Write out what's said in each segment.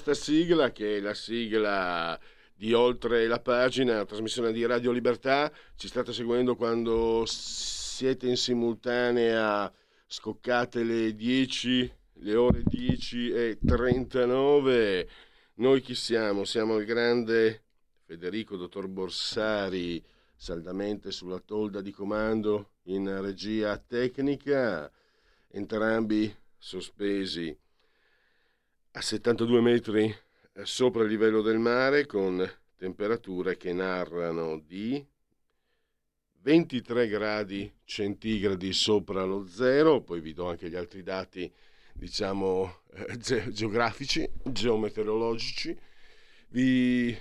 Questa sigla che è la sigla di Oltre la pagina, trasmissione di Radio Libertà. Ci state seguendo quando siete in simultanea, scoccate le 10, le ore 10 e 39. Noi chi siamo? Siamo il grande Federico Dottor Borsari, saldamente sulla tolda di comando in regia tecnica, entrambi sospesi a 72 metri eh, sopra il livello del mare con temperature che narrano di 23 gradi centigradi sopra lo zero, poi vi do anche gli altri dati diciamo eh, ge- geografici, geometeorologici. Vi,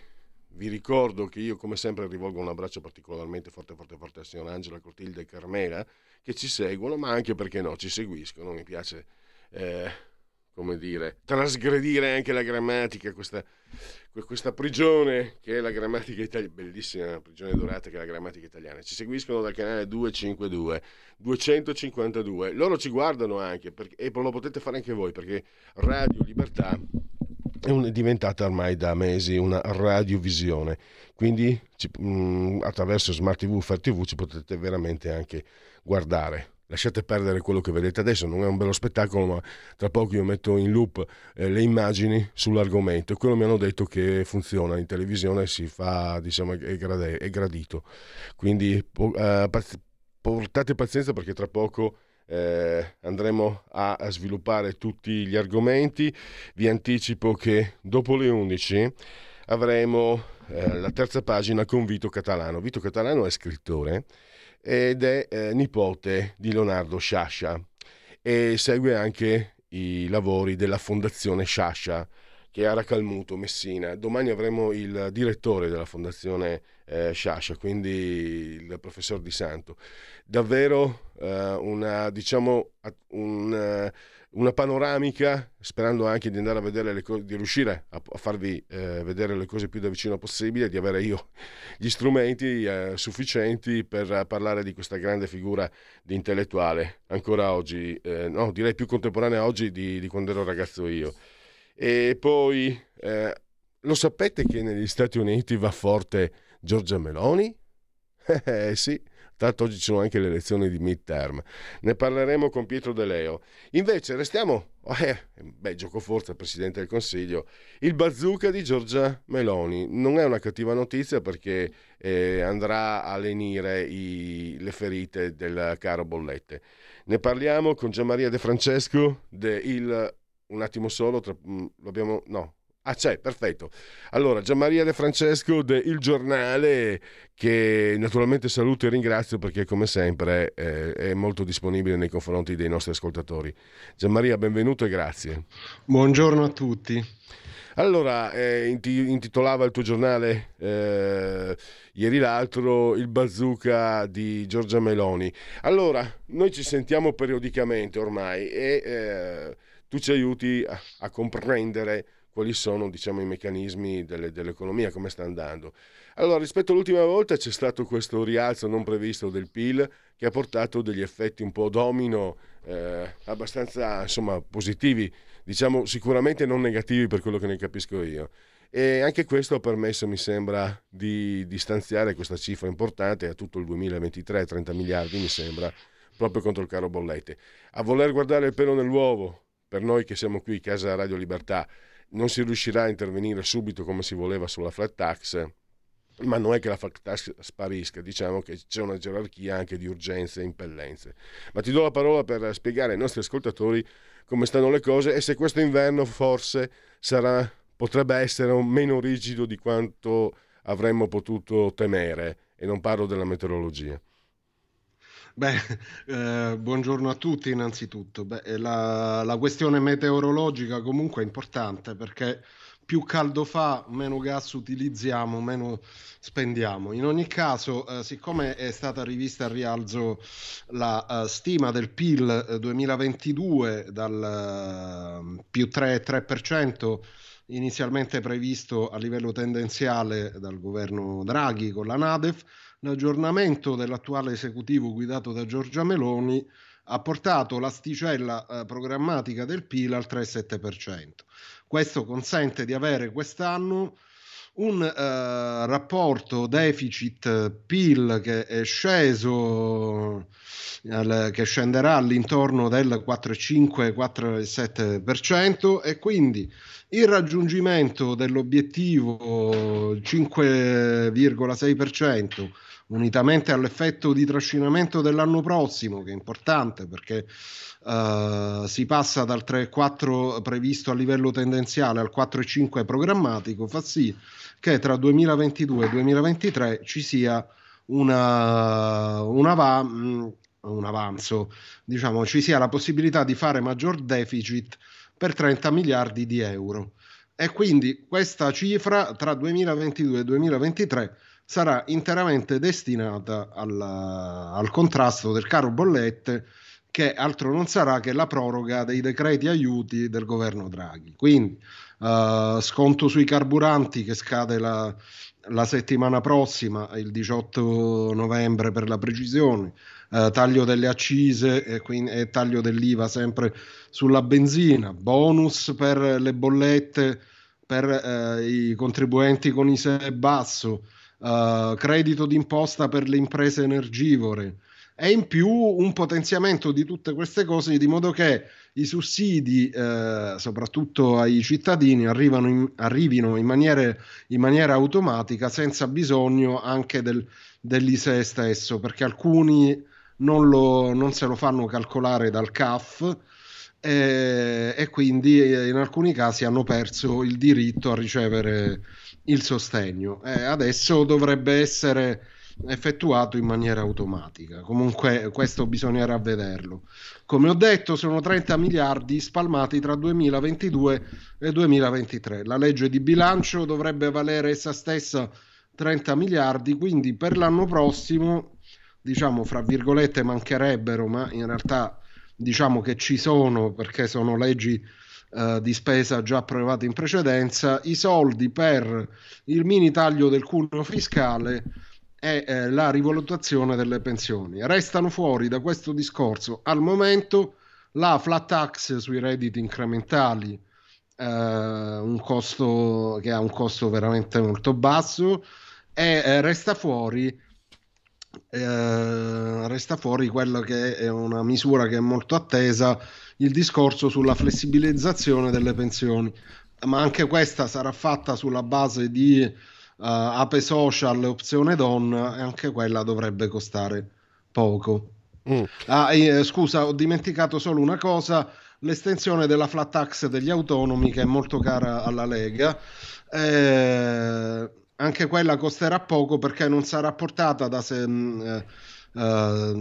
vi, ricordo che io come sempre rivolgo un abbraccio particolarmente forte forte forte a signor Angela Cortilde e Carmela che ci seguono, ma anche perché no, ci seguiscono, mi piace eh, come dire, trasgredire anche la grammatica, questa, questa prigione che è la grammatica italiana, bellissima prigione dorata che è la grammatica italiana. Ci seguiscono dal canale 252, 252. Loro ci guardano anche perché, e lo potete fare anche voi perché Radio Libertà è, un, è diventata ormai da mesi una radiovisione. Quindi ci, mh, mm, attraverso Smart TV, Fair TV ci potete veramente anche guardare lasciate perdere quello che vedete adesso, non è un bello spettacolo, ma tra poco io metto in loop eh, le immagini sull'argomento e quello mi hanno detto che funziona in televisione, si fa, diciamo, è, grade, è gradito. Quindi eh, portate pazienza perché tra poco eh, andremo a, a, sviluppare tutti gli argomenti. Vi anticipo che dopo le 11 avremo eh, la terza pagina con Vito Catalano. Vito Catalano è scrittore ed è eh, nipote di Leonardo Sciascia e segue anche i lavori della Fondazione Sciascia che è a Racalmuto, Messina. Domani avremo il direttore della Fondazione eh, Sciascia, quindi il professor Di Santo. Davvero eh, una, diciamo, un, una panoramica, sperando anche di andare a vedere le cose, di riuscire a, a farvi eh, vedere le cose più da vicino possibile, di avere io gli strumenti eh, sufficienti per parlare di questa grande figura di intellettuale, ancora oggi, eh, no, direi più contemporanea oggi di, di, quando ero ragazzo io. E poi, eh, lo sapete che negli Stati Uniti va forte Giorgia Meloni? Eh sì Tanto oggi ci sono anche le elezioni di midterm. Ne parleremo con Pietro De Leo. Invece restiamo, eh, beh, gioco forza Presidente del Consiglio, il bazooka di Giorgia Meloni. Non è una cattiva notizia perché eh, andrà a lenire i, le ferite del caro Bollette. Ne parliamo con Gianmaria De Francesco, de il, un attimo solo, tra, mm, abbiamo, no, Ah, c'è, perfetto. Allora, Gianmaria De Francesco de Il Giornale, che naturalmente saluto e ringrazio perché come sempre eh, è molto disponibile nei confronti dei nostri ascoltatori. Gianmaria, benvenuto e grazie. Buongiorno a tutti. Allora, eh, intitolava il tuo giornale eh, ieri l'altro Il bazooka di Giorgia Meloni. Allora, noi ci sentiamo periodicamente ormai e eh, tu ci aiuti a, a comprendere quali sono diciamo, i meccanismi delle, dell'economia, come sta andando. Allora, rispetto all'ultima volta c'è stato questo rialzo non previsto del PIL che ha portato degli effetti un po' domino eh, abbastanza insomma, positivi, diciamo sicuramente non negativi per quello che ne capisco io. E anche questo ha permesso, mi sembra, di, di stanziare questa cifra importante a tutto il 2023, 30 miliardi mi sembra, proprio contro il caro bollette. A voler guardare il pelo nell'uovo, per noi che siamo qui, Casa Radio Libertà, non si riuscirà a intervenire subito come si voleva sulla flat tax, ma non è che la flat tax sparisca, diciamo che c'è una gerarchia anche di urgenze e impellenze. Ma ti do la parola per spiegare ai nostri ascoltatori come stanno le cose e se questo inverno forse sarà potrebbe essere meno rigido di quanto avremmo potuto temere e non parlo della meteorologia. Beh, eh, buongiorno a tutti innanzitutto. Beh, eh, la, la, questione meteorologica comunque è importante perché più caldo fa, meno gas utilizziamo, meno spendiamo. In ogni caso, eh, siccome è stata rivista a rialzo la uh, stima del PIL 2022 eh, dal uh, più 3,3%, inizialmente previsto a livello tendenziale dal governo Draghi con la Nadef, l'aggiornamento dell'attuale esecutivo guidato da Giorgia Meloni ha portato l'asticella eh, programmatica del PIL al 3,7%. Questo consente di avere quest'anno un eh, rapporto deficit-PIL che è sceso, eh, che scenderà all'intorno del 4,5-4,7% e quindi il raggiungimento dell'obiettivo 5,6% unitamente all'effetto di trascinamento dell'anno prossimo, che è importante perché uh, si passa dal 3,4 previsto a livello tendenziale al 4,5 programmatico, fa sì che tra 2022 e 2023 ci sia una, una, mm, un avanzo, diciamo, ci sia la possibilità di fare maggior deficit per 30 miliardi di euro. E quindi questa cifra tra 2022 e 2023 sarà interamente destinata alla, al contrasto del caro bollette che altro non sarà che la proroga dei decreti aiuti del governo Draghi. Quindi uh, sconto sui carburanti che scade la, la, settimana prossima, il 18 novembre per la precisione, uh, taglio delle accise e, quindi, e taglio dell'IVA sempre sulla benzina, bonus per le bollette per uh, i contribuenti con ISE basso, uh, credito d'imposta per le imprese energivore. E in più un potenziamento di tutte queste cose di modo che i sussidi, eh, soprattutto ai cittadini, in, arrivino in, maniere, in, maniera automatica senza bisogno anche del, dell'ISE stesso, perché alcuni non, lo, non se lo fanno calcolare dal CAF e, e quindi in alcuni casi hanno perso il diritto a ricevere il sostegno. Eh, adesso dovrebbe essere effettuato in maniera automatica. Comunque questo bisognerà vederlo. Come ho detto, sono 30 miliardi spalmati tra 2022 e 2023. La legge di bilancio dovrebbe valere essa stessa 30 miliardi, quindi per l'anno prossimo, diciamo fra virgolette mancherebbero, ma in realtà diciamo che ci sono perché sono leggi eh, di spesa già approvate in precedenza, i soldi per il mini taglio del cuneo fiscale e eh, la rivalutazione delle pensioni. Restano fuori da questo discorso al momento la flat tax sui redditi incrementali, eh, un costo che ha un costo veramente molto basso, e eh, resta fuori eh, resta fuori quella che è una misura che è molto attesa, il discorso sulla flessibilizzazione delle pensioni. Ma anche questa sarà fatta sulla base di uh, Ape Social opzione donna e anche quella dovrebbe costare poco. Mm. Ah, eh, scusa, ho dimenticato solo una cosa, l'estensione della flat tax degli autonomi che è molto cara alla Lega. Eh, anche quella costerà poco perché non sarà portata da se, mm, eh, eh,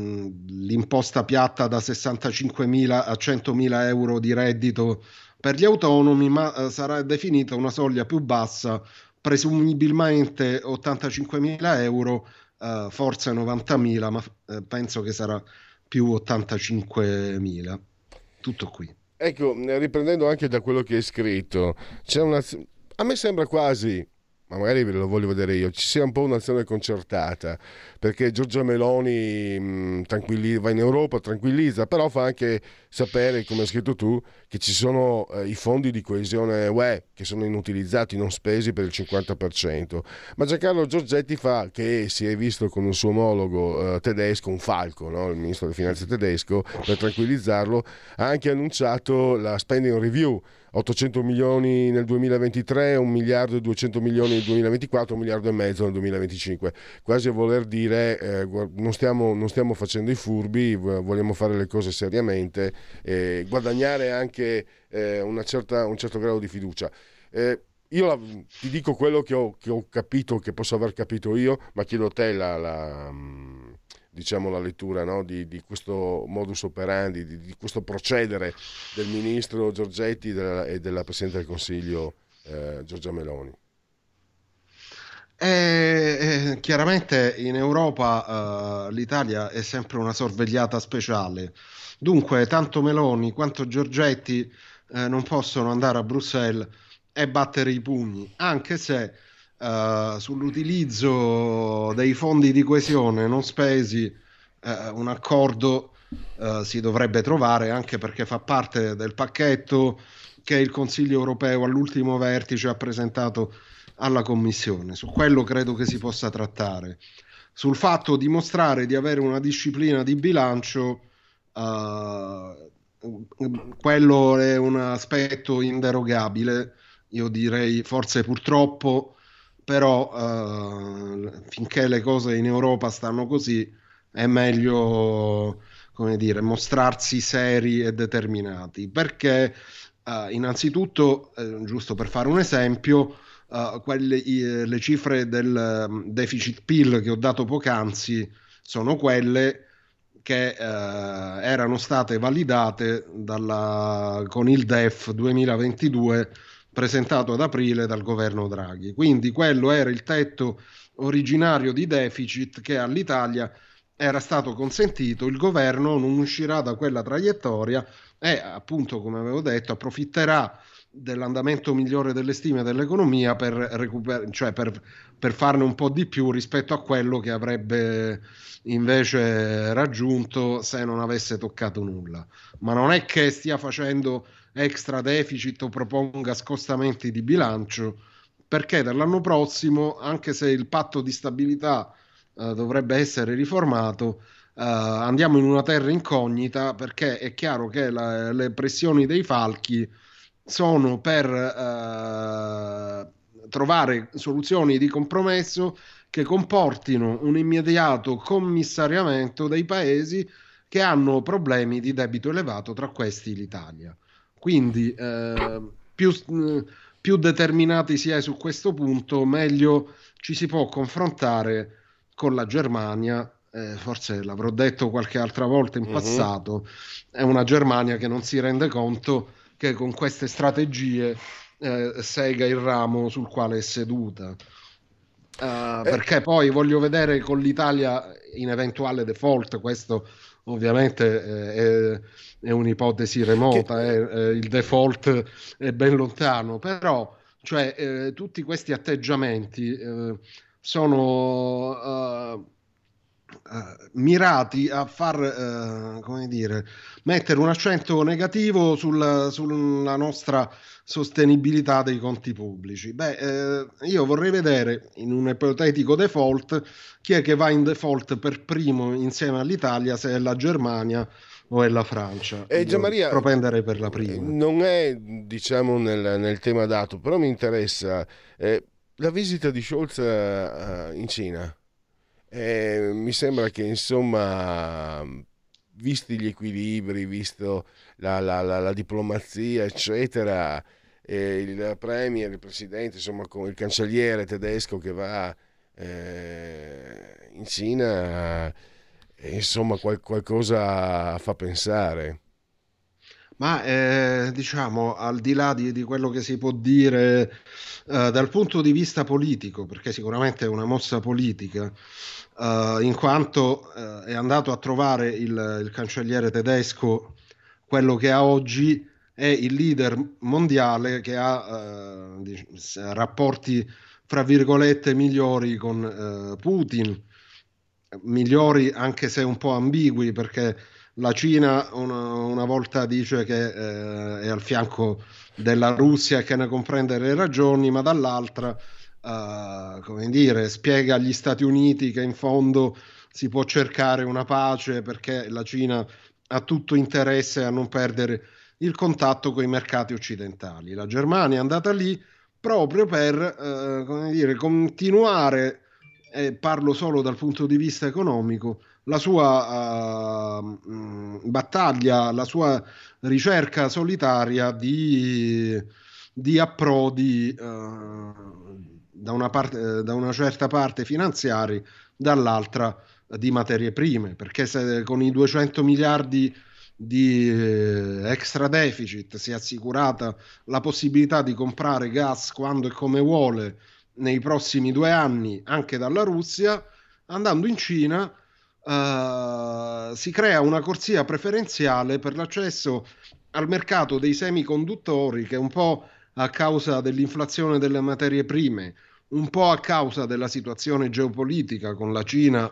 l'imposta piatta da 65.000 a 100.000 euro di reddito per gli autonomi, ma eh, sarà definita una soglia più bassa, presumibilmente 85.000 euro, eh, forse 90.000, ma penso che sarà più 85.000. Tutto qui. Ecco, riprendendo anche da quello che hai scritto, c'è una... a me sembra quasi ma magari lo voglio vedere io, ci sia un po' un'azione concertata, perché Giorgia Meloni mh, mm, va in Europa, tranquillizza, però fa anche sapere, come hai scritto tu, che ci sono eh, i fondi di coesione UE che sono inutilizzati, non spesi per il 50%. Ma Giancarlo Giorgetti fa, che si è visto con il suo omologo eh, tedesco, un falco, no? il ministro delle finanze tedesco, per tranquillizzarlo, ha anche annunciato la spending review 800 milioni nel 2023, 1 miliardo e 200 milioni nel 2024, 1 miliardo e mezzo nel 2025. Quasi a voler dire eh, non, stiamo, non, stiamo, facendo i furbi, vogliamo fare le cose seriamente e guadagnare anche eh, certa, un certo grado di fiducia. Eh, io la, ti dico quello che ho, che ho, capito, che posso aver capito io, ma chiedo a te la, la, diciamo, la lettura no? di, di, questo modus operandi, di, di, questo procedere del ministro Giorgetti e della Presidente del Consiglio eh, Giorgia Meloni. Eh, eh, chiaramente in Europa eh, l'Italia è sempre una sorvegliata speciale. Dunque, tanto Meloni quanto Giorgetti eh, non possono andare a Bruxelles e battere i pugni, anche se uh, sull'utilizzo dei fondi di coesione non spesi uh, un accordo uh, si dovrebbe trovare, anche perché fa parte del pacchetto che il Consiglio europeo all'ultimo vertice ha presentato alla Commissione. Su quello credo che si possa trattare. Sul fatto di mostrare di avere una disciplina di bilancio, quello è un aspetto inderogabile io direi forse purtroppo, però eh, finché le cose in Europa stanno così è meglio come dire, mostrarsi seri e determinati, perché eh, innanzitutto, eh, giusto per fare un esempio, Uh, quelle, i, le cifre del um, deficit PIL che ho dato poc'anzi sono quelle che uh, erano state validate dalla, con il DEF 2022 presentato ad aprile dal governo Draghi. Quindi quello era il tetto originario di deficit che all'Italia era stato consentito, il governo non uscirà da quella traiettoria e appunto, come avevo detto, approfitterà dell'andamento migliore delle stime dell'economia per, recuper- cioè per, per farne un po' di più rispetto a quello che avrebbe invece raggiunto se non avesse toccato nulla. Ma non è che stia facendo extra deficit o proponga scostamenti di bilancio, perché dall'anno prossimo, anche se il patto di stabilità eh, dovrebbe essere riformato, eh, andiamo in una terra incognita perché è chiaro che la, le pressioni dei falchi sono per eh, trovare soluzioni di compromesso che comportino un immediato commissariamento dei paesi che hanno problemi di debito elevato, tra questi l'Italia. Quindi eh, più, più, determinati si è su questo punto, meglio ci si può confrontare con la Germania. Eh, forse l'avrò detto qualche altra volta in uh-huh. passato, è una Germania che non si rende conto che con queste strategie eh, sega il ramo sul quale è seduta. Uh, perché poi voglio vedere con l'Italia in eventuale default, questo ovviamente eh, è, è un'ipotesi remota, che... eh, eh il default è ben lontano, però cioè, eh, tutti questi atteggiamenti eh, sono Uh, mirati a far, uh, come dire, mettere un accento negativo sul, sulla nostra sostenibilità dei conti pubblici. Beh, eh, io vorrei vedere in un ipotetico default chi è che va in default per primo insieme all'Italia, se è la Germania o è la Francia. E eh, Maria, propenderei per la prima. Non è, diciamo, nel, nel tema dato, però mi interessa eh, la visita di Scholz uh, in Cina. Eh, mi sembra che, insomma, visti gli equilibri, visto la, la, la, la diplomazia, eccetera, eh, il premier, il presidente, insomma, con il cancelliere tedesco che va eh, in Cina, eh, insomma, qual- qualcosa fa pensare. Ma eh, diciamo, al di là di, di, quello che si può dire eh, dal punto di vista politico, perché sicuramente è una mossa politica, eh, in quanto eh, è andato a trovare il, il cancelliere tedesco quello che ha oggi è il leader mondiale che ha eh, rapporti fra virgolette migliori con Putin, migliori anche se un po' ambigui perché la Cina una, una volta dice che eh, è al fianco della Russia e che ne comprende le ragioni, ma dall'altra uh, come dire, spiega agli Stati Uniti che in fondo si può cercare una pace perché la Cina ha tutto interesse a non perdere il contatto con i mercati occidentali. La Germania è andata lì proprio per come dire, continuare, e parlo solo dal punto di vista economico, la sua uh, battaglia, la sua ricerca solitaria di, di approdi uh, da, una parte, da una certa parte finanziari, dall'altra di materie prime, perché se con i 200 miliardi di eh, extra deficit si è assicurata la possibilità di comprare gas quando e come vuole nei prossimi due anni anche dalla Russia, andando in Cina uh, si crea una corsia preferenziale per l'accesso al mercato dei semiconduttori che un po' a causa dell'inflazione delle materie prime, un po' a causa della situazione geopolitica con la Cina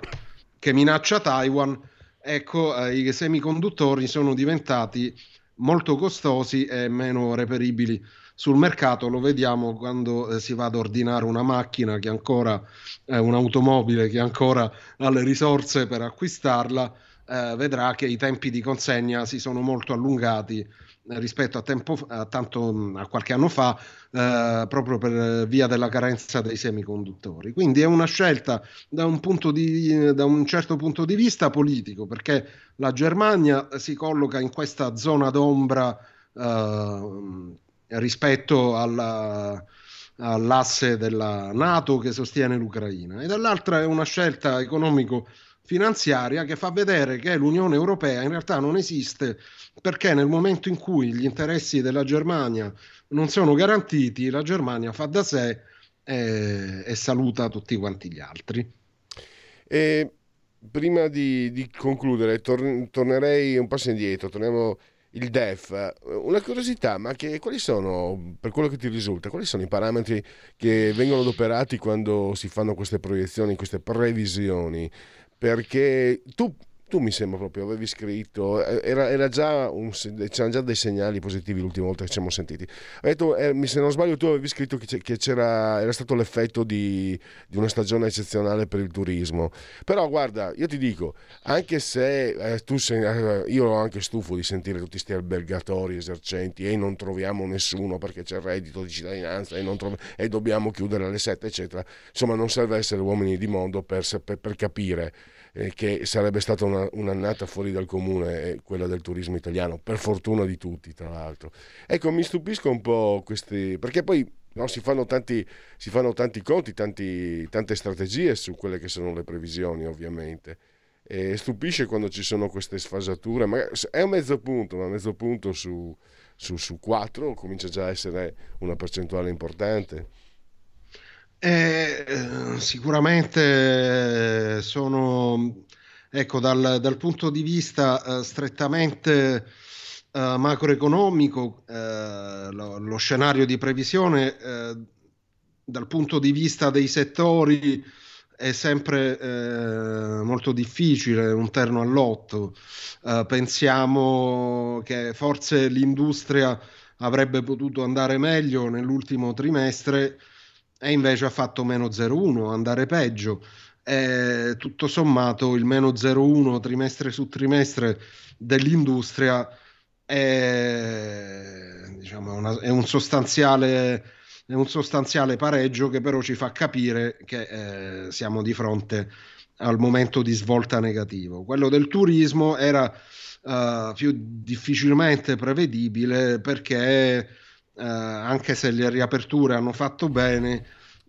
che minaccia Taiwan, ecco, eh, i semiconduttori sono diventati molto costosi e meno reperibili sul mercato. Lo vediamo quando eh, si va ad ordinare una macchina che ancora eh, un'automobile che ancora ha le risorse per acquistarla. Eh, vedrà che i tempi di consegna si sono molto allungati rispetto a, tempo, a, tanto, a qualche anno fa, eh, proprio per via della carenza dei semiconduttori. Quindi è una scelta da un, di, da un certo punto di vista politico, perché la Germania si colloca in questa zona d'ombra eh, rispetto alla, all'asse della Nato che sostiene l'Ucraina, e dall'altra è una scelta economico finanziaria che fa vedere che l'Unione Europea in realtà non esiste perché nel momento in cui gli interessi della Germania non sono garantiti, la Germania fa da sé e, e saluta tutti quanti gli altri. E prima di, di concludere, tor- tornerei un passo indietro, torniamo il DEF. Una curiosità, ma che, quali sono, per quello che ti risulta, quali sono i parametri che vengono adoperati quando si fanno queste proiezioni, queste previsioni? Perché tu tu mi sembra proprio, avevi scritto, eh, era, era già un, c'erano già dei segnali positivi l'ultima volta che ci siamo sentiti. Detto, eh, se non sbaglio tu avevi scritto che, c'era, era stato l'effetto di, di, una stagione eccezionale per il turismo. Però guarda, io ti dico, anche se eh, tu sei, eh, io ho anche stufo di sentire tutti questi albergatori esercenti e non troviamo nessuno perché c'è il reddito di cittadinanza e, trovi, e dobbiamo chiudere alle 7 eccetera. Insomma non serve essere uomini di mondo per, per, per capire eh, che sarebbe stata una, un'annata fuori dal comune, eh, quella del turismo italiano, per fortuna di tutti, tra l'altro. Ecco, mi stupisco un po' questi, perché poi no, si, fanno tanti, si, fanno tanti, conti, tanti, tante strategie su quelle che sono le previsioni, ovviamente. E stupisce quando ci sono queste sfasature, ma è un mezzo punto, ma mezzo punto su, su, su 4 comincia già a essere una percentuale importante. Eh, sicuramente sono, ecco, dal, dal, punto di vista eh, strettamente eh, macroeconomico, eh, lo, lo, scenario di previsione eh, dal punto di vista dei settori è sempre eh, molto difficile, un terno all'otto. pensiamo che forse l'industria avrebbe potuto andare meglio nell'ultimo trimestre e invece ha fatto meno 0,1, andare peggio. E tutto sommato il meno 0,1 trimestre su trimestre dell'industria è, diciamo, una, è, un, sostanziale, è un sostanziale pareggio che però ci fa capire che eh, siamo di fronte al momento di svolta negativo. Quello del turismo era uh, più difficilmente prevedibile perché eh, anche se le riaperture hanno fatto bene,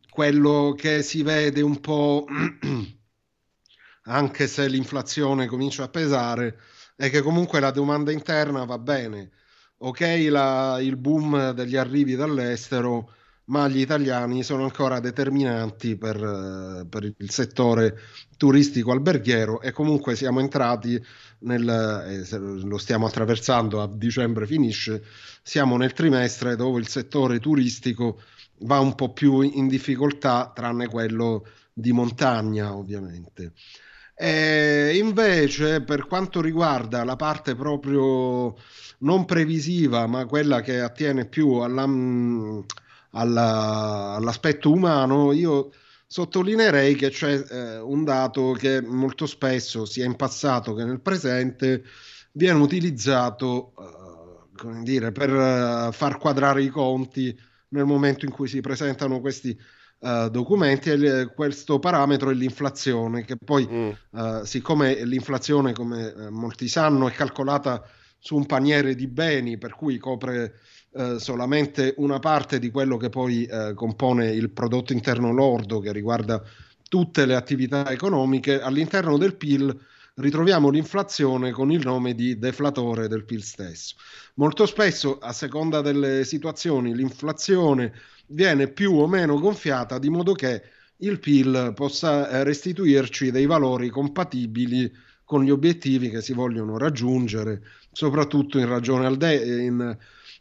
quello che si vede un po', anche se l'inflazione comincia a pesare, è che comunque la domanda interna va bene. Ok, la, il boom degli arrivi dall'estero, ma gli italiani sono ancora determinanti per, per il settore turistico alberghiero e comunque siamo entrati nel, eh, lo stiamo attraversando a dicembre finisce, siamo nel trimestre dove il settore turistico va un po' più in difficoltà, tranne quello di montagna ovviamente. E invece per quanto riguarda la parte proprio non previsiva, ma quella che attiene più alla, alla, all'aspetto umano, io sottolineerei che c'è eh, un dato che molto spesso, sia in passato che nel presente, viene utilizzato eh, come dire, per uh, far quadrare i conti nel momento in cui si presentano questi uh, documenti. E questo parametro è l'inflazione, che poi, mm. uh, siccome l'inflazione, come molti sanno, è calcolata su un paniere di beni, per cui copre eh, solamente una parte di quello che poi eh, compone il prodotto interno lordo, che riguarda tutte le attività economiche, all'interno del PIL ritroviamo l'inflazione con il nome di deflatore del PIL stesso. Molto spesso, a seconda delle situazioni, l'inflazione viene più o meno gonfiata di modo che il PIL possa eh, restituirci dei valori compatibili con gli obiettivi che si vogliono raggiungere, soprattutto in ragione de- in,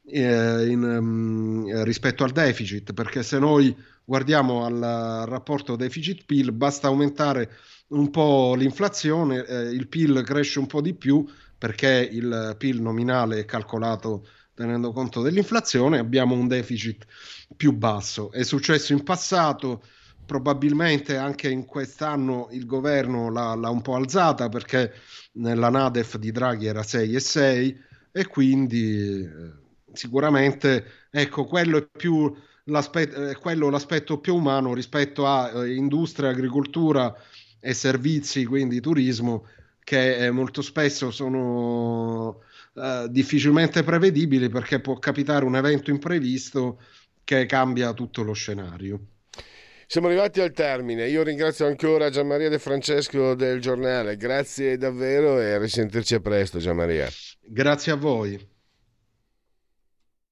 eh, in, um, rispetto al deficit, perché se noi guardiamo al rapporto deficit-PIL basta aumentare un po' l'inflazione, eh, il PIL cresce un po' di più perché il PIL nominale è calcolato tenendo conto dell'inflazione, abbiamo un deficit più basso. È successo in passato, probabilmente anche in quest'anno il governo l'ha, l'ha un po' alzata perché nella Nadef di Draghi era 6,6 e quindi eh, sicuramente ecco quello è più l'aspetto, è quello l'aspetto più umano rispetto a eh, industria, agricoltura e servizi, quindi turismo, che eh, molto spesso sono eh, difficilmente prevedibili perché può capitare un evento imprevisto che cambia tutto lo scenario. Siamo arrivati al termine. Io ringrazio ancora Gianmaria De Francesco del giornale. Grazie davvero e a risentirci a presto, Gianmaria. Grazie a voi.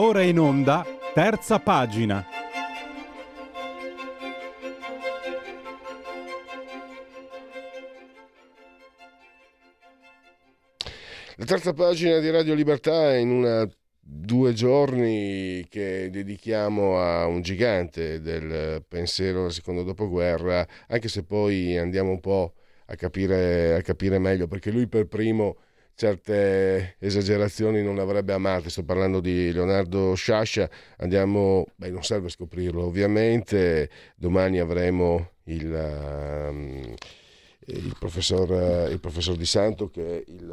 Ora in onda, terza pagina. La terza pagina di Radio Libertà è in una due giorni che dedichiamo a un gigante del pensiero del secondo dopoguerra, anche se poi andiamo un po' a capire, a capire meglio, perché lui per primo certe esagerazioni non avrebbe amate. Sto parlando di Leonardo Sciascia. Andiamo, beh, non serve scoprirlo, ovviamente. Domani avremo il, um, il, professor, il, professor, Di Santo, che è il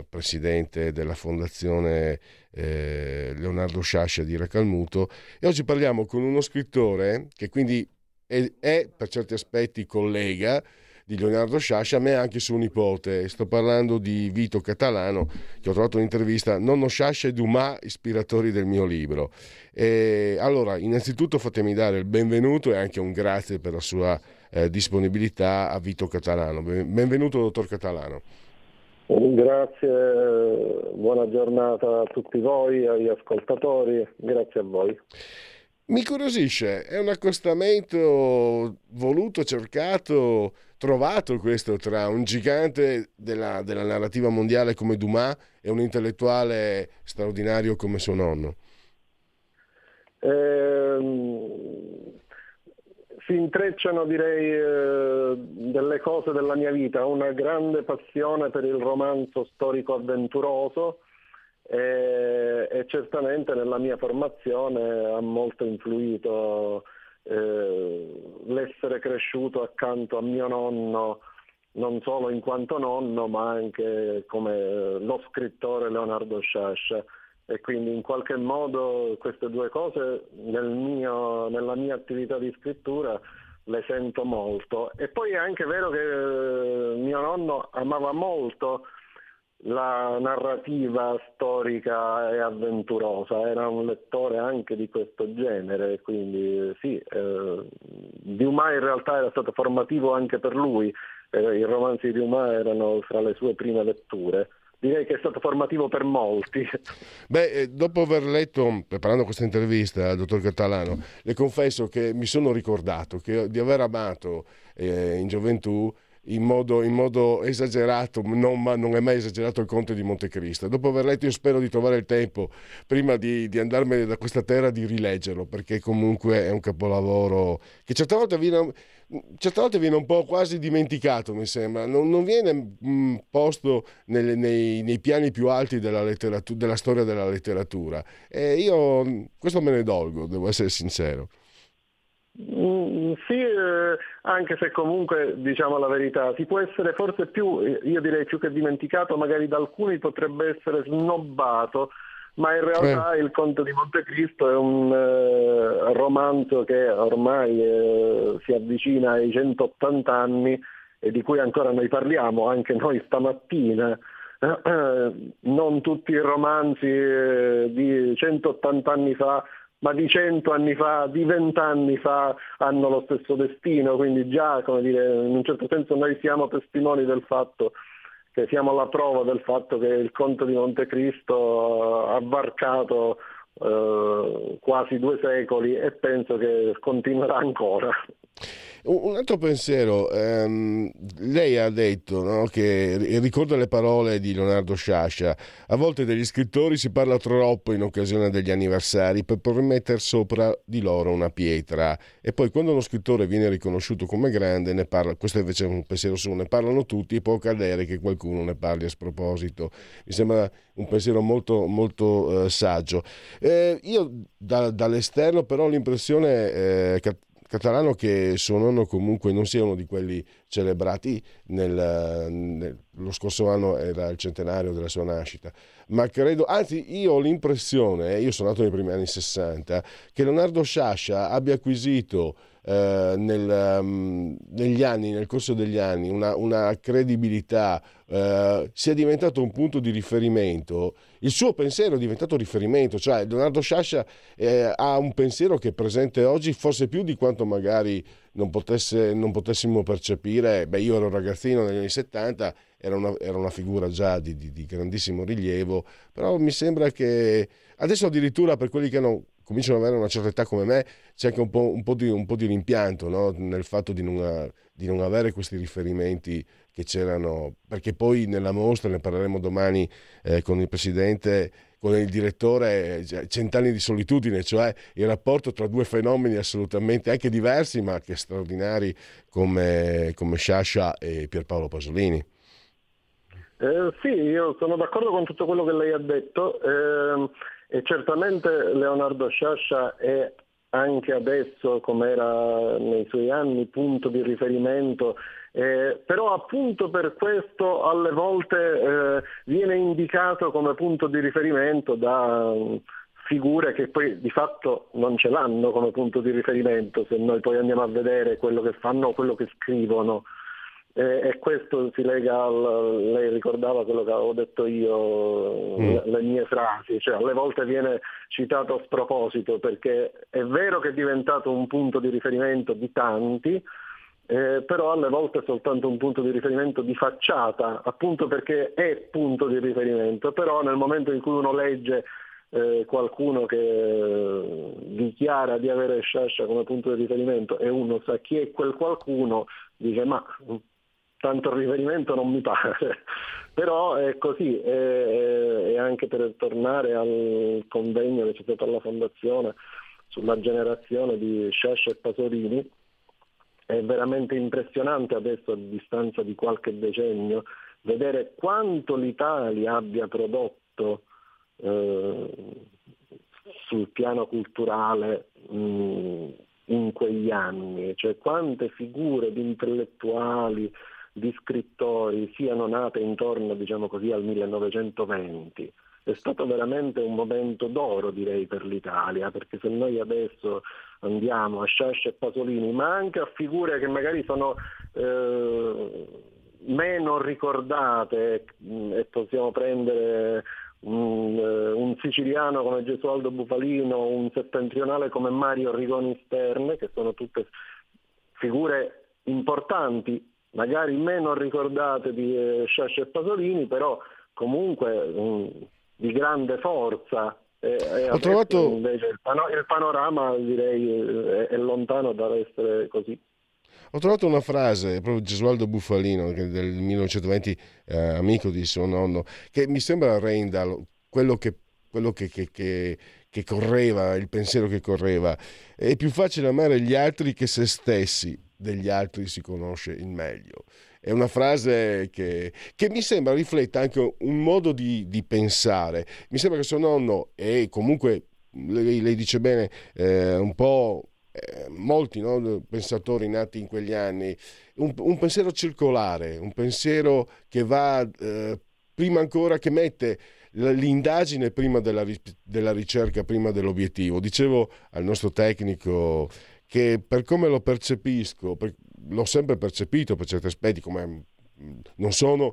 uh, presidente della fondazione eh, Leonardo Sciascia di Racalmuto. E oggi parliamo con uno scrittore che quindi è, è per certi aspetti collega di Leonardo Sciascia, ma anche suo nipote. Sto parlando di Vito Catalano, che ho trovato un'intervista, Nonno Sciascia e Dumas, ispiratori del mio libro. E allora, innanzitutto fatemi dare il benvenuto e anche un grazie per la sua eh, disponibilità a Vito Catalano. Benvenuto, dottor Catalano. Grazie, buona giornata a tutti voi, agli ascoltatori, grazie a voi. Mi curiosisce, è un accostamento voluto, cercato, trovato questo tra un gigante della, della narrativa mondiale come Dumas e un intellettuale straordinario come suo nonno? Eh, si intrecciano direi eh, delle cose della mia vita, una grande passione per il romanzo storico avventuroso e, e, certamente nella mia formazione ha molto influito eh, l'essere cresciuto accanto a mio nonno non solo in quanto nonno ma anche come lo scrittore Leonardo Sciascia. E quindi in qualche modo queste due cose nel mio, nella mia attività di scrittura le sento molto. E poi è anche vero che eh, mio nonno amava molto la narrativa storica e avventurosa, era un lettore anche di questo genere, quindi sì, eh, Dumas in realtà era stato formativo anche per lui, eh, i romanzi di Dumas erano fra le sue prime letture. Direi che è stato formativo per molti. Beh, eh, dopo aver letto, preparando questa intervista dottor Catalano, le confesso che mi sono ricordato che, di aver amato eh, in gioventù in modo, in modo esagerato, non, ma non è mai esagerato il Conte di Montecristo. Dopo aver letto io spero di trovare il tempo, prima di, di andarmene da questa terra, di rileggerlo, perché comunque è un capolavoro che certe volte viene, certe volte viene un po' quasi dimenticato, mi sembra, non, non viene mh, mm, posto nelle, nei, nei, piani più alti della, della storia della letteratura. E io questo me ne dolgo, devo essere sincero. Mm, sì, eh, anche se comunque diciamo la verità, si può essere forse più, io direi più che dimenticato, magari da alcuni potrebbe essere snobbato, ma in realtà eh. il Conte di Montecristo è un eh, romanzo che ormai eh, si avvicina ai 180 anni e di cui ancora noi parliamo, anche noi stamattina. non tutti i romanzi eh, di 180 anni fa ma di cento anni fa, di vent'anni fa hanno lo stesso destino, quindi già come dire, in un certo senso noi siamo testimoni del fatto che siamo la prova del fatto che il conte di Montecristo ha varcato eh, quasi due secoli e penso che continuerà ancora. Un altro pensiero, ehm, lei ha detto no, che ricorda le parole di Leonardo Sciascia, a volte degli scrittori si parla troppo in occasione degli anniversari per poi mettere sopra di loro una pietra e poi quando uno scrittore viene riconosciuto come grande, ne parla, questo invece è un pensiero suo, ne parlano tutti e può accadere che qualcuno ne parli a sproposito. Mi sembra un pensiero molto, molto eh, saggio. Eh, io da, dall'esterno però ho l'impressione eh, catalano che suo nonno comunque non sia uno di quelli celebrati nel, nel, lo scorso anno era il centenario della sua nascita. Ma credo anzi io ho l'impressione io sono nato nei primi anni 60 che Leonardo Sciascia abbia acquisito eh, nel, um, negli anni, nel corso degli anni, una, una credibilità, eh, sia diventato un punto di riferimento, il suo pensiero è diventato riferimento, cioè Leonardo Sciascia eh, ha un pensiero che è presente oggi forse più di quanto magari non, potesse, non potessimo percepire, beh io ero ragazzino negli anni 70, era una, era una figura già di, di, di grandissimo rilievo, però mi sembra che adesso addirittura per quelli che hanno cominciano ad avere una certa età come me, c'è anche un po', un po di, un po di, rimpianto no? nel fatto di non, di non, avere questi riferimenti che c'erano, perché poi nella mostra, ne parleremo domani eh, con il presidente, con il direttore, cioè, cent'anni di solitudine, cioè il rapporto tra due fenomeni assolutamente anche diversi ma anche straordinari come, come Sciascia e Pierpaolo Pasolini. Eh, sì, io sono d'accordo con tutto quello che lei ha detto. Eh, e certamente Leonardo Sciascia è anche adesso, come era nei suoi anni, punto di riferimento, eh, però appunto per questo alle volte eh, viene indicato come punto di riferimento da um, figure che poi di fatto non ce l'hanno come punto di riferimento, se noi poi andiamo a vedere quello che fanno o quello che scrivono. Eh, e questo si lega al, lei ricordava quello che avevo detto io, mm. le, le, mie frasi, cioè alle volte viene citato a sproposito perché è vero che è diventato un punto di riferimento di tanti, eh, però alle volte è soltanto un punto di riferimento di facciata, appunto perché è punto di riferimento, però nel momento in cui uno legge eh, qualcuno che dichiara di avere Sciascia come punto di riferimento e uno sa chi è quel qualcuno, dice ma tanto riferimento non mi pare, però è così e, anche per tornare al convegno che c'è stato alla Fondazione sulla generazione di Sciascia e Pasolini, è veramente impressionante adesso a distanza di qualche decennio vedere quanto l'Italia abbia prodotto eh, sul piano culturale mh, in quegli anni, cioè quante figure di intellettuali, di scrittori siano nate intorno diciamo così, al 1920. È stato veramente un momento d'oro direi per l'Italia, perché se noi adesso andiamo a Sciascia e Pasolini, ma anche a figure che magari sono eh, meno ricordate e possiamo prendere un, eh, un, siciliano come Gesualdo Bufalino, un settentrionale come Mario Rigoni Stern, che sono tutte figure importanti, magari meno ricordate di eh, Sciascia e Pasolini, però comunque um, di grande forza. E, Ho trovato... Invece il, pano- il panorama direi è, è lontano dall'essere così. Ho trovato una frase, proprio Gesualdo Buffalino, del 1920, eh, amico di suo nonno, che mi sembra renda quello che, quello che, che, che correva, il pensiero che correva. È più facile amare gli altri che se stessi, degli altri si conosce il meglio. È una frase che, che mi sembra rifletta anche un modo di, di, pensare. Mi sembra che suo nonno, e comunque lei, lei dice bene, eh, un po' Eh, molti no, pensatori nati in quegli anni, un, un, pensiero circolare, un pensiero che va eh, prima ancora, che mette l'indagine prima della, della ricerca, prima dell'obiettivo. Dicevo al nostro tecnico che per come lo percepisco, per, l'ho sempre percepito per certi aspetti, come non sono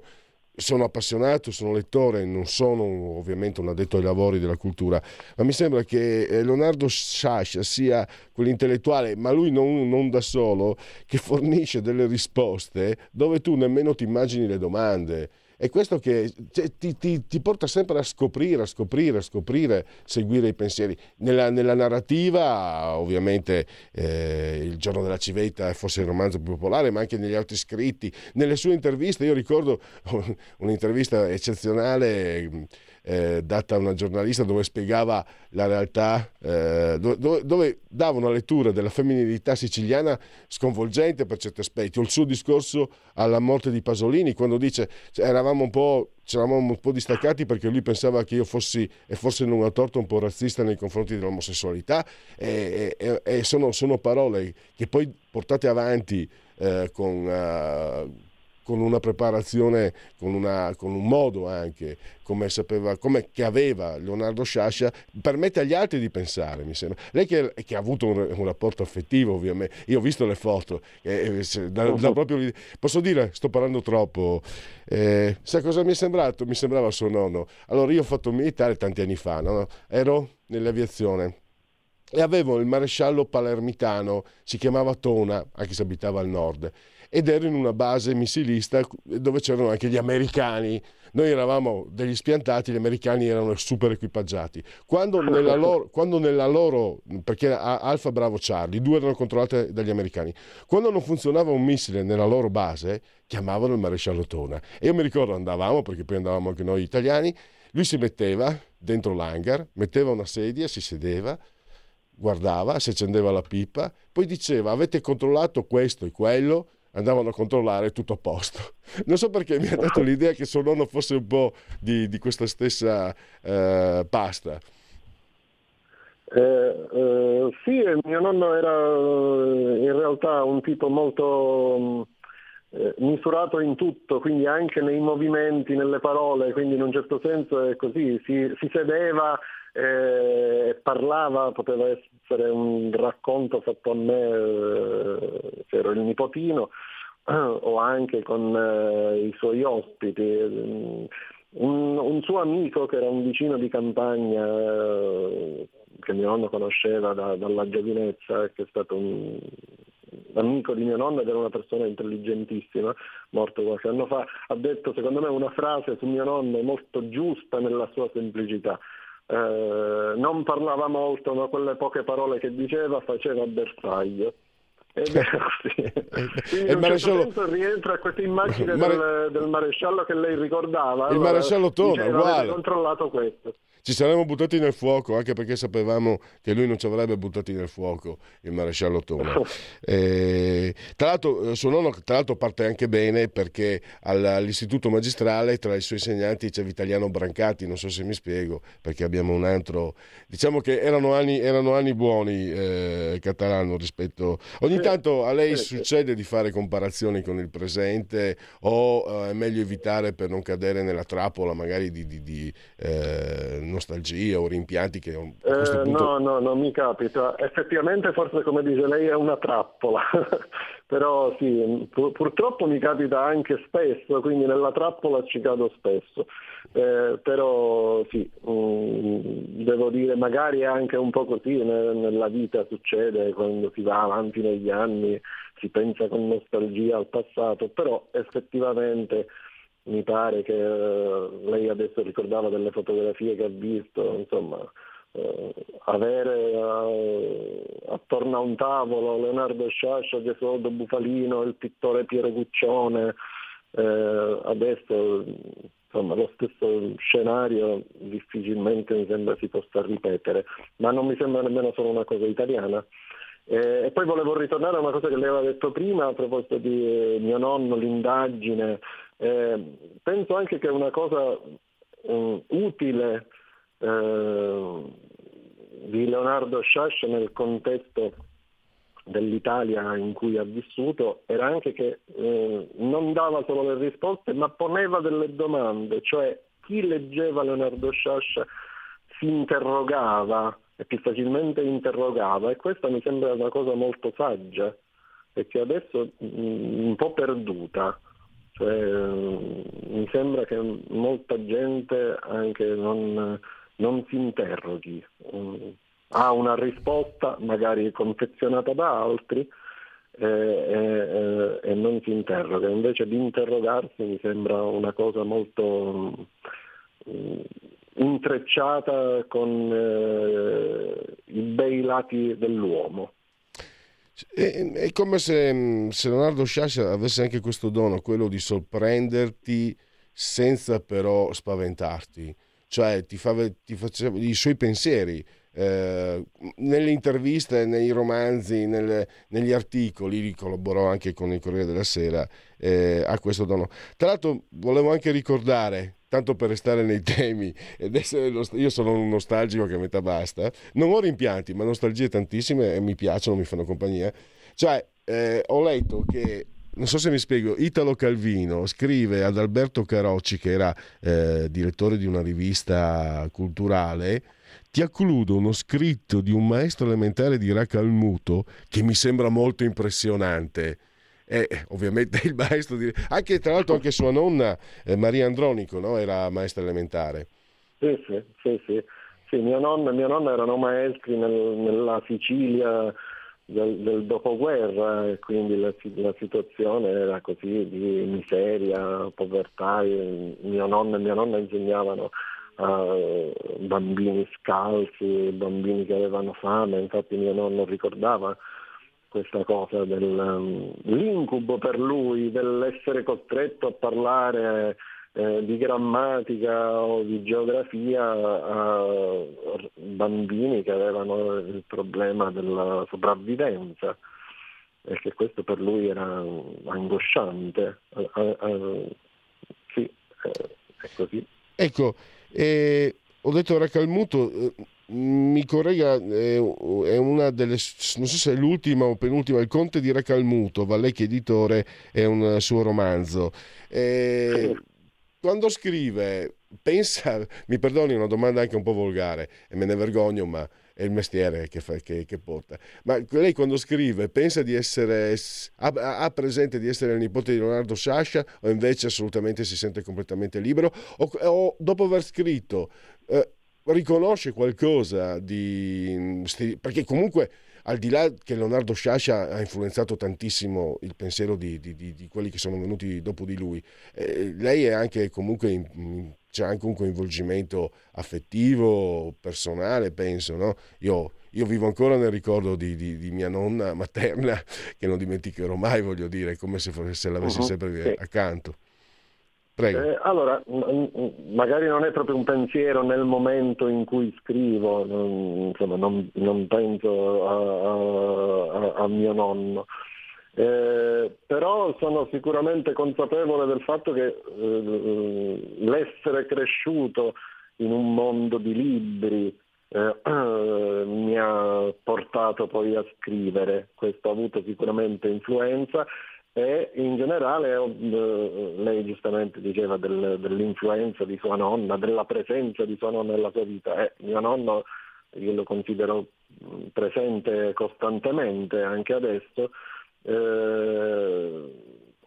sono appassionato, sono lettore, non sono ovviamente un addetto ai lavori della cultura, ma mi sembra che eh, Leonardo Sciascia sia quell'intellettuale, ma lui non, non, da solo, che fornisce delle risposte dove tu nemmeno ti immagini le domande. È questo che cioè, ti, ti, ti, porta sempre a scoprire, a scoprire, a scoprire, seguire i pensieri. Nella, nella narrativa, ovviamente, eh, Il giorno della civetta è forse il romanzo più popolare, ma anche negli altri scritti. Nelle sue interviste, io ricordo un'intervista eccezionale eh, data a una giornalista dove spiegava la realtà, eh, dove, dove, dava una lettura della femminilità siciliana sconvolgente per certi aspetti, o il suo discorso alla morte di Pasolini, quando dice cioè, eravamo un po' ci eravamo un po' distaccati perché lui pensava che io fossi, e forse non una torta, un po' razzista nei confronti dell'omosessualità e, e, e sono, sono, parole che poi portate avanti eh, con... Uh, con una preparazione, con, una, con, un modo anche, come, sapeva, come che aveva Leonardo Sciascia, permette agli altri di pensare, mi sembra. Lei che, che ha avuto un, un, rapporto affettivo, ovviamente, io ho visto le foto, eh, da, da proprio, posso dire, sto parlando troppo, eh, sa cosa mi è sembrato? Mi sembrava suo nonno. Allora io ho fatto militare tanti anni fa, no? ero nell'aviazione e avevo il maresciallo palermitano, si chiamava Tona, anche se abitava al nord, ed ero in una base missilista dove c'erano anche gli americani. Noi eravamo degli spiantati, gli americani erano super equipaggiati. Quando nella loro, quando nella loro perché Alfa Bravo Charlie, due erano controllate dagli americani, quando non funzionava un missile nella loro base, chiamavano il maresciallo Tona. E io mi ricordo andavamo, perché poi andavamo anche noi italiani, lui si metteva dentro l'hangar, metteva una sedia, si sedeva, guardava, si accendeva la pipa, poi diceva avete controllato questo e quello, andavano a controllare tutto a posto. Non so perché mi ha dato l'idea che suo nonno fosse un po' di, di questa stessa eh, pasta. Eh, eh, sì, mio nonno era eh, in realtà un tipo molto eh, misurato in tutto, quindi anche nei movimenti, nelle parole, quindi in un certo senso è così, si, si sedeva e parlava, poteva essere un racconto fatto a me, eh, ero il nipotino, o anche con eh, i suoi ospiti. Un, un, suo amico che era un vicino di campagna eh, che mio nonno conosceva da, dalla giovinezza, che è stato un, amico di mio nonno ed era una persona intelligentissima, morto qualche anno fa, ha detto secondo me una frase su mio nonno molto giusta nella sua semplicità. Eh, non parlava molto, ma quelle poche parole che diceva faceva bersaglio. Ed era così. In un certo rientra questa immagine Mare... del, del, maresciallo che lei ricordava. Il allora, maresciallo Tona, uguale. controllato questo. Ci saremmo buttati nel fuoco, anche perché sapevamo che lui non ci avrebbe buttati nel fuoco, il maresciallo Tona. Eh, tra, l'altro, eh, suo nonno tra l'altro parte anche bene perché all'istituto magistrale tra i suoi insegnanti c'è Vitaliano Brancati, non so se mi spiego, perché abbiamo un altro... Diciamo che erano anni, erano anni buoni eh, Catalano rispetto... Ogni tanto a lei succede di fare comparazioni con il presente o eh, è meglio evitare per non cadere nella trappola magari di, di, di eh, nostalgia o rimpianti che a questo eh, punto... No, no, non mi capita. Effettivamente forse come dice lei è una trappola, però sì, pur, purtroppo mi capita anche spesso, quindi nella trappola ci cado spesso. Eh, però sì, mh, mm, devo dire, magari è anche un po' così nella vita succede quando si va avanti negli anni, si pensa con nostalgia al passato, però effettivamente mi pare che eh, lei adesso ricordava delle fotografie che ha visto, insomma, eh, avere eh, attorno a un tavolo Leonardo Sciascia, Gesualdo Bufalino, il pittore Piero Guccione, eh, adesso insomma, lo stesso scenario difficilmente mi sembra si possa ripetere, ma non mi sembra nemmeno solo una cosa italiana. Eh, e poi volevo ritornare a una cosa che lei aveva detto prima a proposito di mio nonno, l'indagine. Eh, penso anche che una cosa um, utile eh, di Leonardo Sciascia nel contesto dell'Italia in cui ha vissuto era anche che eh, non dava solo le risposte ma poneva delle domande, cioè chi leggeva Leonardo Sciascia si interrogava più facilmente interrogava e questa mi sembra una cosa molto saggia perché adesso mh, mm, un po' perduta. Cioè, mi sembra che molta gente anche non, non si interroghi, ha una risposta magari confezionata da altri e, e, e, non si interroga, invece di interrogarsi mi sembra una cosa molto intrecciata con eh, i bei lati dell'uomo. È, è come se, se, Leonardo Sciascia avesse anche questo dono, quello di sorprenderti senza però spaventarti, cioè ti, fa, ti faceva i suoi pensieri. Eh, nelle interviste, nei romanzi, nelle, negli articoli, collaborò anche con il Corriere della Sera, eh, ha questo dono. Tra l'altro volevo anche ricordare tanto per restare nei temi ed essere io sono un nostalgico che a metà basta. Non ho rimpianti ma nostalgie tantissime e mi piacciono mi fanno compagnia. Cioè eh, ho letto che non so se mi spiego, Italo Calvino scrive ad Alberto Carocci, che era eh, direttore di una rivista culturale, ti accludo uno scritto di un maestro elementare di Racalmuto che mi sembra molto impressionante e ovviamente il maestro di... anche tra l'altro anche sua nonna eh, Maria Andronico no? era maestra elementare sì sì sì, sì. sì mio nonno e mia nonna erano maestri nel, nella Sicilia del, del, dopoguerra e quindi la, la, situazione era così di miseria, povertà. Mio nonno e mia nonna insegnavano a bambini scalzi, bambini che avevano fame, infatti mio nonno ricordava questa cosa dell'incubo um, per lui dell'essere costretto a parlare eh, di grammatica o di geografia a bambini che avevano il problema della sopravvivenza e che questo per lui era angosciante. Eh, eh, eh sì, eh, è così. Ecco, eh, ho detto Racalmuto, mi corregga, è una delle, non so se è l'ultima o penultima, Il Conte di Recalmuto, Vallecchi editore, è un suo romanzo. E quando scrive, pensa, mi perdoni una domanda anche un po' volgare e me ne vergogno, ma è il mestiere che, fa, che, che porta. Ma lei quando scrive pensa di essere, ha, ha, presente di essere il nipote di Leonardo Sciascia o invece assolutamente si sente completamente libero? O, o dopo aver scritto... Eh, riconosce qualcosa di... perché comunque al di là che Leonardo Sciascia ha influenzato tantissimo il pensiero di, di, di, di quelli che sono venuti dopo di lui, eh, lei è anche comunque in, c'è anche un coinvolgimento affettivo, personale, penso. No? Io, io, vivo ancora nel ricordo di, mia nonna materna, che non dimenticherò mai, voglio dire, come se, se l'avessi uh-huh, sempre accanto. Eh, allora, magari non è proprio un pensiero nel momento in cui scrivo, insomma, non, non penso a, a, a, mio nonno, eh, però sono sicuramente consapevole del fatto che eh, l'essere cresciuto in un mondo di libri eh, mi ha portato poi a scrivere, questo ha avuto sicuramente influenza e in generale eh, lei giustamente diceva del, dell'influenza di sua nonna, della presenza di sua nonna nella sua vita. Eh, mio nonno io lo considero presente costantemente anche adesso, eh,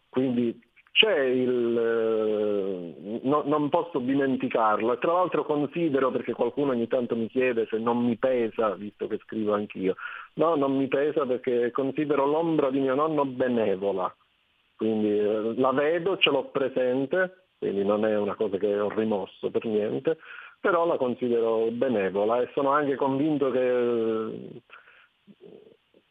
quindi c'è il... Eh, no, non posso dimenticarlo. Tra l'altro considero, perché qualcuno ogni tanto mi chiede se non mi pesa, visto che scrivo anch'io, no, non mi pesa perché considero l'ombra di mio nonno benevola, quindi eh, la vedo, ce l'ho presente, quindi non è una cosa che ho rimosso per niente, però la considero benevola e sono anche convinto che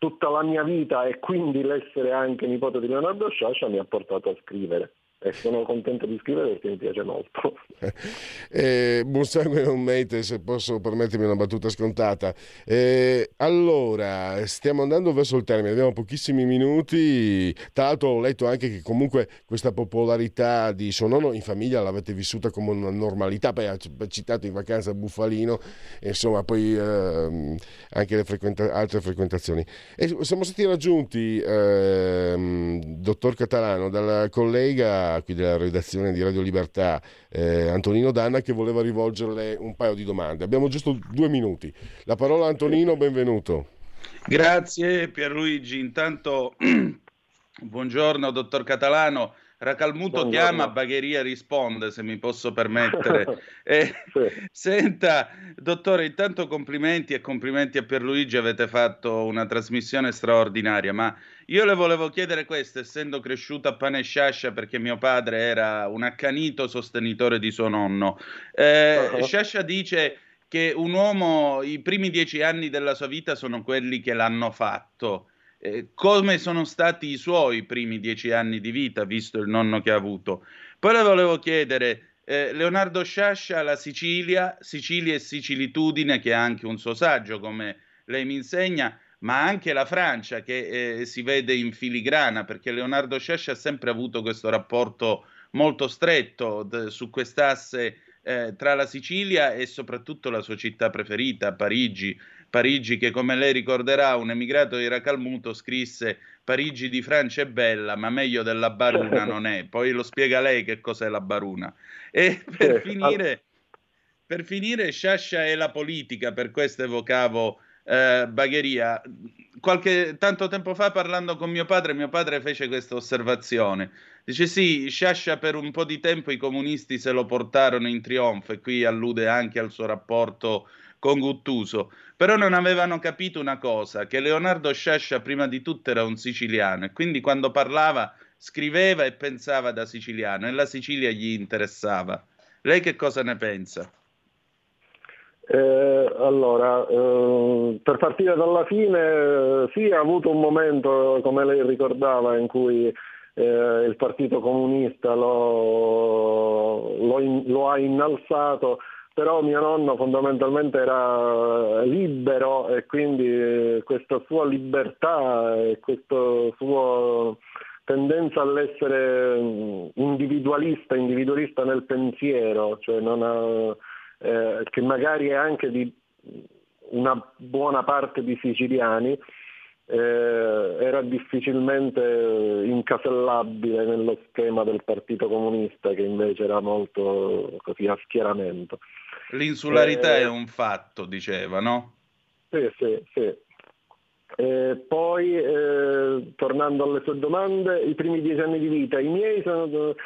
tutta la mia vita e quindi l'essere anche nipote di Leonardo Sciascia mi ha portato a scrivere e sono contento di scrivere perché mi piace molto. eh, buon sangue non mente, se posso permettermi una battuta scontata. Eh, allora, stiamo andando verso il termine, abbiamo pochissimi minuti. Tra l'altro ho letto anche che comunque questa popolarità di suo nonno in famiglia l'avete vissuta come una normalità, poi ha citato in vacanza Buffalino, insomma poi eh, anche le frequenta- altre frequentazioni. E siamo stati raggiunti, ehm, dottor Catalano, dal collega qui della redazione di Radio Libertà, eh, Antonino Danna, che voleva rivolgerle un paio di domande. Abbiamo giusto due minuti. La parola a Antonino, benvenuto. Grazie Pierluigi. Intanto, buongiorno dottor Catalano. Racalmuto Buongiorno. chiama, Bagheria risponde, se mi posso permettere. Eh, sì. Senta, dottore, intanto complimenti e complimenti a Pierluigi, avete fatto una trasmissione straordinaria, ma io le volevo chiedere questo, essendo cresciuto a pane e sciascia perché mio padre era un accanito sostenitore di suo nonno. Eh, uh-huh. Sciascia dice che un uomo, i primi dieci anni della sua vita sono quelli che l'hanno fatto. Eh, come sono stati i suoi primi dieci anni di vita, visto il nonno che ha avuto. Poi le volevo chiedere, eh, Leonardo Sciascia, la Sicilia, Sicilia e Sicilitudine, che è anche un suo saggio, come lei mi insegna, ma anche la Francia, che eh, si vede in filigrana, perché Leonardo Sciascia ha sempre avuto questo rapporto molto stretto d- su quest'asse eh, tra la Sicilia e soprattutto la sua città preferita, Parigi. Parigi che come lei ricorderà un emigrato di Racalmuto scrisse Parigi di Francia è bella ma meglio della Baruna non è, poi lo spiega lei che cos'è la Baruna. E per finire, per finire Sciascia è la politica, per questo evocavo eh, Bagheria. Qualche tanto tempo fa parlando con mio padre, mio padre fece questa osservazione. Dice sì, Sciascia per un po' di tempo i comunisti se lo portarono in trionfo e qui allude anche al suo rapporto con Guttuso, però non avevano capito una cosa, che Leonardo Sciascia prima di tutto era un siciliano e quindi quando parlava scriveva e pensava da siciliano e la Sicilia gli interessava. Lei che cosa ne pensa? Eh, allora, eh, per partire dalla fine, sì, ha avuto un momento, come lei ricordava, in cui eh, il Partito Comunista lo, lo, in, lo, ha innalzato, però mio nonno fondamentalmente era libero e quindi questa sua libertà e questa sua tendenza all'essere individualista, individualista nel pensiero, cioè ha, eh, che magari è anche di una buona parte di siciliani, eh, era difficilmente incasellabile nello schema del Partito Comunista che invece era molto così a schieramento. L'insularità eh, è un fatto, diceva, no? Sì, sì, sì. Eh, poi, eh, tornando alle sue domande, i primi dieci anni di vita, i miei sono... Eh,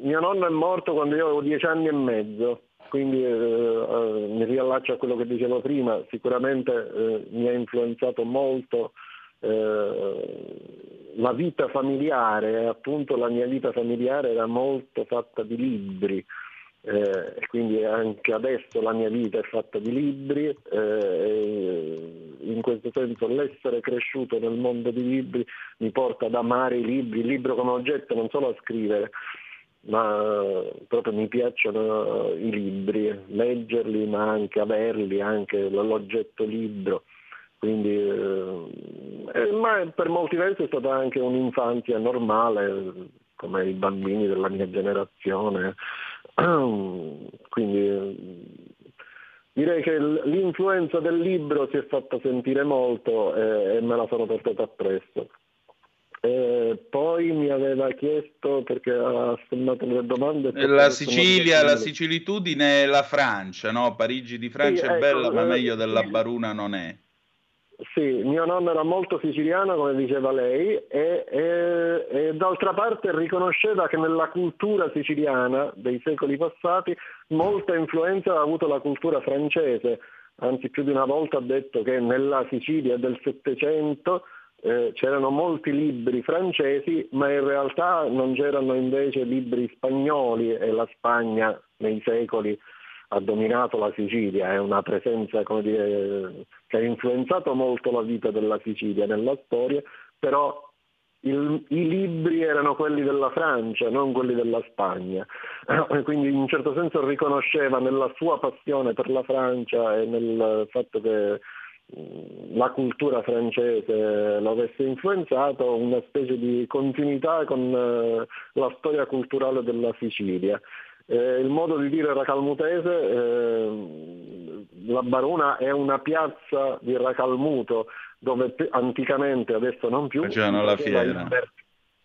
mio nonno è morto quando io avevo dieci anni e mezzo, quindi eh, eh, mi riallaccio a quello che dicevo prima, sicuramente mi ha influenzato molto la vita familiare, appunto la mia vita familiare era molto fatta di libri, eh, e quindi anche adesso la mia vita è fatta di libri, eh, in questo senso l'essere cresciuto nel mondo dei libri mi porta ad amare i libri, il libro come oggetto non solo a scrivere, ma proprio mi piacciono i libri, leggerli ma anche averli, anche l'oggetto libro. Quindi, eh, ma per molti versi è stata anche un'infanzia normale, come i bambini della mia generazione. Quindi direi che l'influenza del libro si è fatta sentire molto e, e me la sono portata appresso. E poi mi aveva chiesto, perché ha stemmato le domande... La Sicilia, la sicilitudine è la Francia, no? Parigi di Francia sì, è ecco, bella, ma meglio della Baruna non è. Sì, mio nonno era molto siciliano, come diceva lei, e, e, e, d'altra parte riconosceva che nella cultura siciliana dei secoli passati molta influenza ha avuto la cultura francese. Anzi, più di una volta ha detto che nella Sicilia del Settecento eh, c'erano molti libri francesi, ma in realtà non c'erano invece libri spagnoli e la Spagna nei secoli ha dominato la Sicilia, è una presenza dire, che ha influenzato molto la vita della Sicilia nella storia, però il, i libri erano quelli della Francia, non quelli della Spagna. Quindi in un certo senso riconosceva nella sua passione per la Francia e nel fatto che la cultura francese lo avesse influenzato, una specie di continuità con eh, la storia culturale della Sicilia. Eh, il modo di dire racalmutese, eh, la Baruna è una piazza di Racalmuto dove anticamente, adesso non più, c'era la fiera. Il, mer-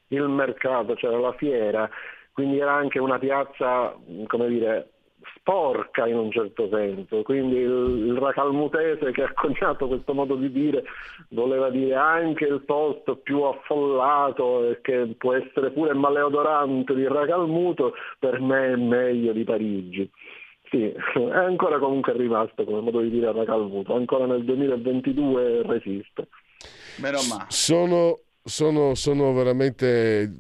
il mercato, c'era la fiera, quindi era anche una piazza, come dire, sporca in un certo senso, quindi il, il racalmutese che ha coniato questo modo di dire voleva dire anche il posto più affollato e che può essere pure maleodorante di Racalmuto, per me è meglio di Parigi. Sì, è ancora comunque rimasto come modo di dire a Racalmuto, ancora nel 2022 resiste. Meno male. Sono, sono, sono veramente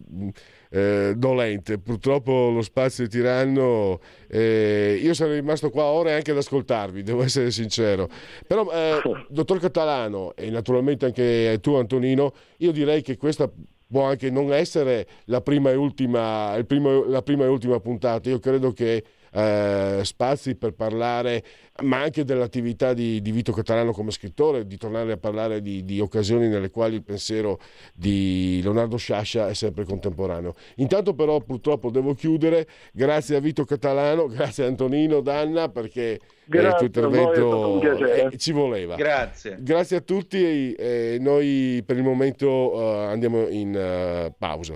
eh, dolente. Purtroppo lo spazio è tiranno. Eh, io sarei rimasto qua ore anche ad ascoltarvi, devo essere sincero. Però, eh, dottor Catalano e naturalmente anche tu, Antonino, io direi che questa può anche non essere la prima e ultima, primo, la prima e ultima puntata. Io credo che eh, spazi per parlare, ma anche dell'attività di, di, Vito Catalano come scrittore, di tornare a parlare di, di, occasioni nelle quali il pensiero di Leonardo Sciascia è sempre contemporaneo. Intanto però purtroppo devo chiudere, grazie a Vito Catalano, grazie a Antonino Danna perché grazie, il tuo intervento eh, ci voleva. Grazie. Grazie a tutti e eh, noi per il momento uh, andiamo in uh, pausa.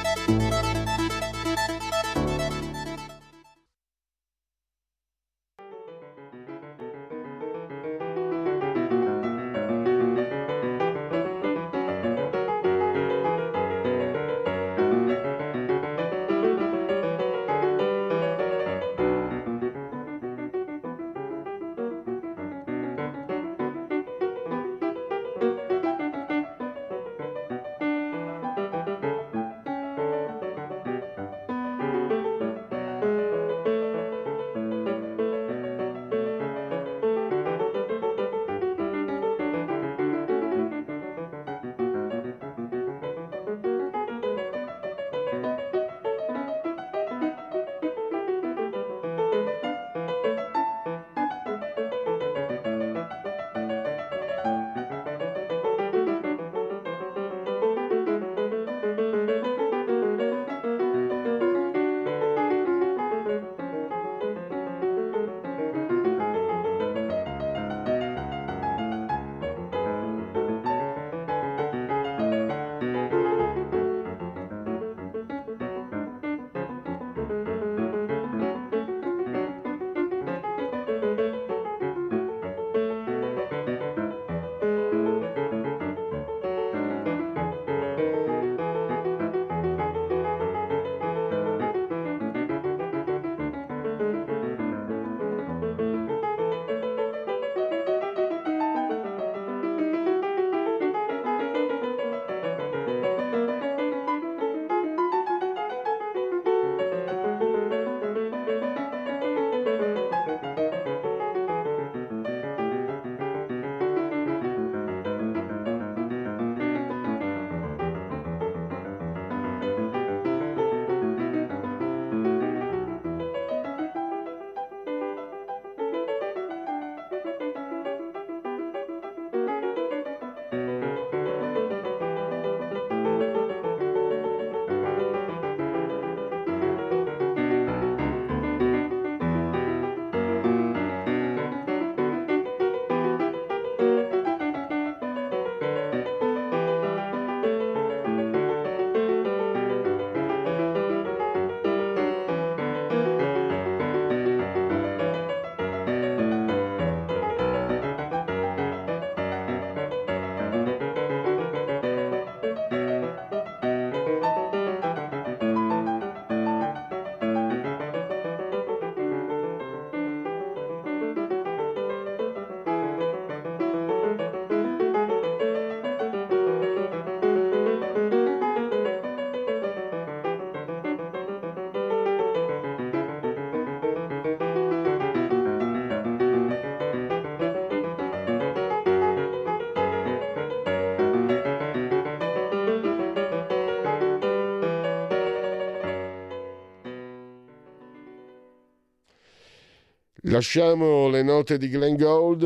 Lasciamo le note di Glenn Gold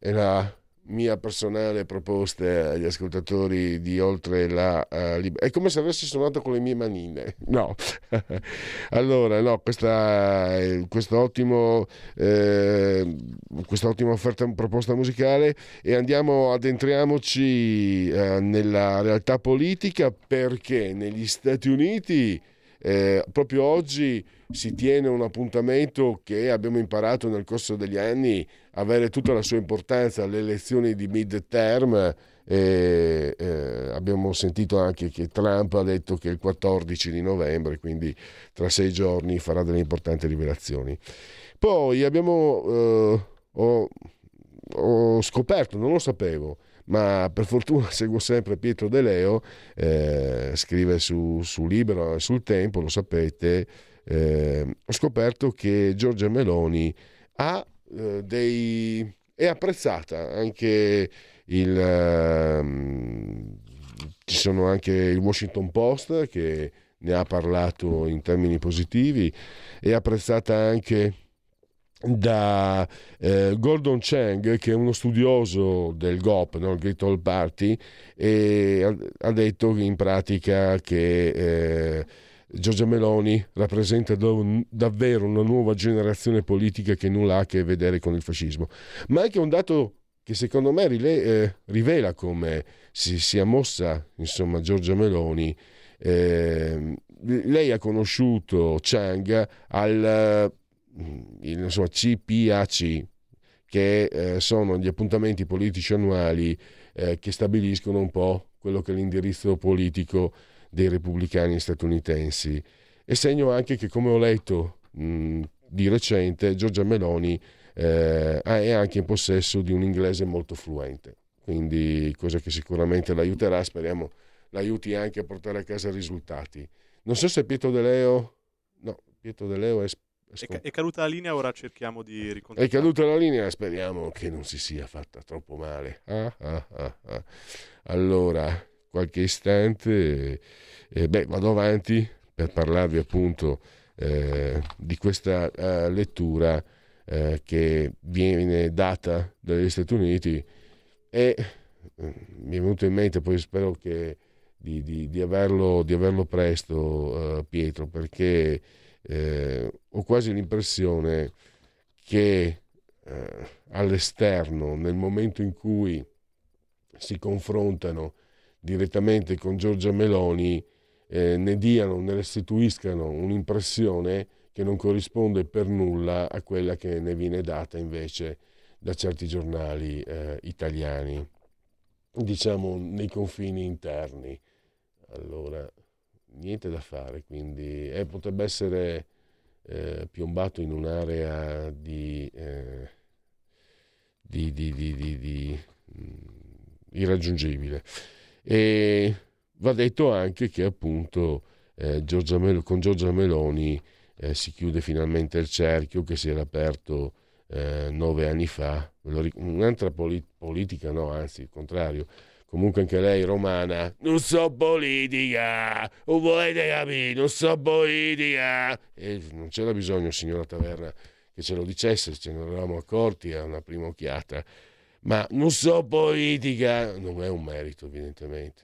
e la mia personale proposta agli ascoltatori di oltre la uh, lib- è come se avessi suonato con le mie manine. No. Allora no questa questa ottimo eh, questa ottima offerta proposta musicale e andiamo addentriamoci eh, nella realtà politica perché negli Stati Uniti eh, proprio oggi si tiene un appuntamento che abbiamo imparato nel corso degli anni avere tutta la sua importanza, le elezioni di mid-term. Eh, eh, abbiamo sentito anche che Trump ha detto che il 14 di novembre, quindi tra sei giorni, farà delle importanti rivelazioni. Poi abbiamo eh, ho, ho scoperto, non lo sapevo, ma per fortuna seguo sempre Pietro De Leo, eh, scrive su, su Libero, sul Tempo, lo sapete, eh, ho scoperto che Giorgia Meloni ha eh, dei... è apprezzata anche il... Ehm, ci sono anche il Washington Post che ne ha parlato in termini positivi, è apprezzata anche da eh, Gordon Chang, che è uno studioso del GOP, no? il Great All Party, ha, ha detto in pratica che eh, Giorgia Meloni rappresenta do, davvero una nuova generazione politica che nulla ha a che vedere con il fascismo. Ma anche un dato che secondo me rile, eh, rivela come si sia mossa insomma, Giorgia Meloni. Eh, lei ha conosciuto Chang al il insomma, CPAC, che eh, sono gli appuntamenti politici annuali eh, che stabiliscono un po' quello che è l'indirizzo politico dei repubblicani statunitensi. E segno anche che, come ho letto mh, di recente, Giorgia Meloni eh, è anche in possesso di un inglese molto fluente, quindi cosa che sicuramente l'aiuterà, speriamo l'aiuti anche a portare a casa risultati. Non so se Pietro De Leo, no, Pietro De Leo è è, è, caduta la linea, ora cerchiamo di ricontattare. È caduta la linea, speriamo che non si sia fatta troppo male. Ah, ah, ah, ah. allora, qualche istante, eh, beh, vado avanti per parlarvi appunto eh, di questa uh, lettura eh, che viene data dagli Stati Uniti e eh, mi è venuto in mente, poi spero che di, di, di, averlo, di averlo, presto, Pietro, perché eh, ho quasi l'impressione che eh, all'esterno, nel momento in cui si confrontano direttamente con Giorgia Meloni, eh, ne diano, ne restituiscano un'impressione che non corrisponde per nulla a quella che ne viene data invece da certi giornali eh, italiani, diciamo nei confini interni. Allora, niente da fare, quindi eh, potrebbe essere eh, piombato in un'area di, eh, di, di, di mm, irraggiungibile. E va detto anche che appunto eh, Giorgia Mel- con Giorgia Meloni eh, si chiude finalmente il cerchio che si era aperto eh, nove anni fa, un'altra polit- politica, no, anzi il contrario, comunque anche lei romana, non so politica, o volete capire, non so politica. E non c'era bisogno, signora Taverna, che ce lo dicesse, ce ne eravamo accorti a una prima occhiata. Ma non so politica non è un merito, evidentemente.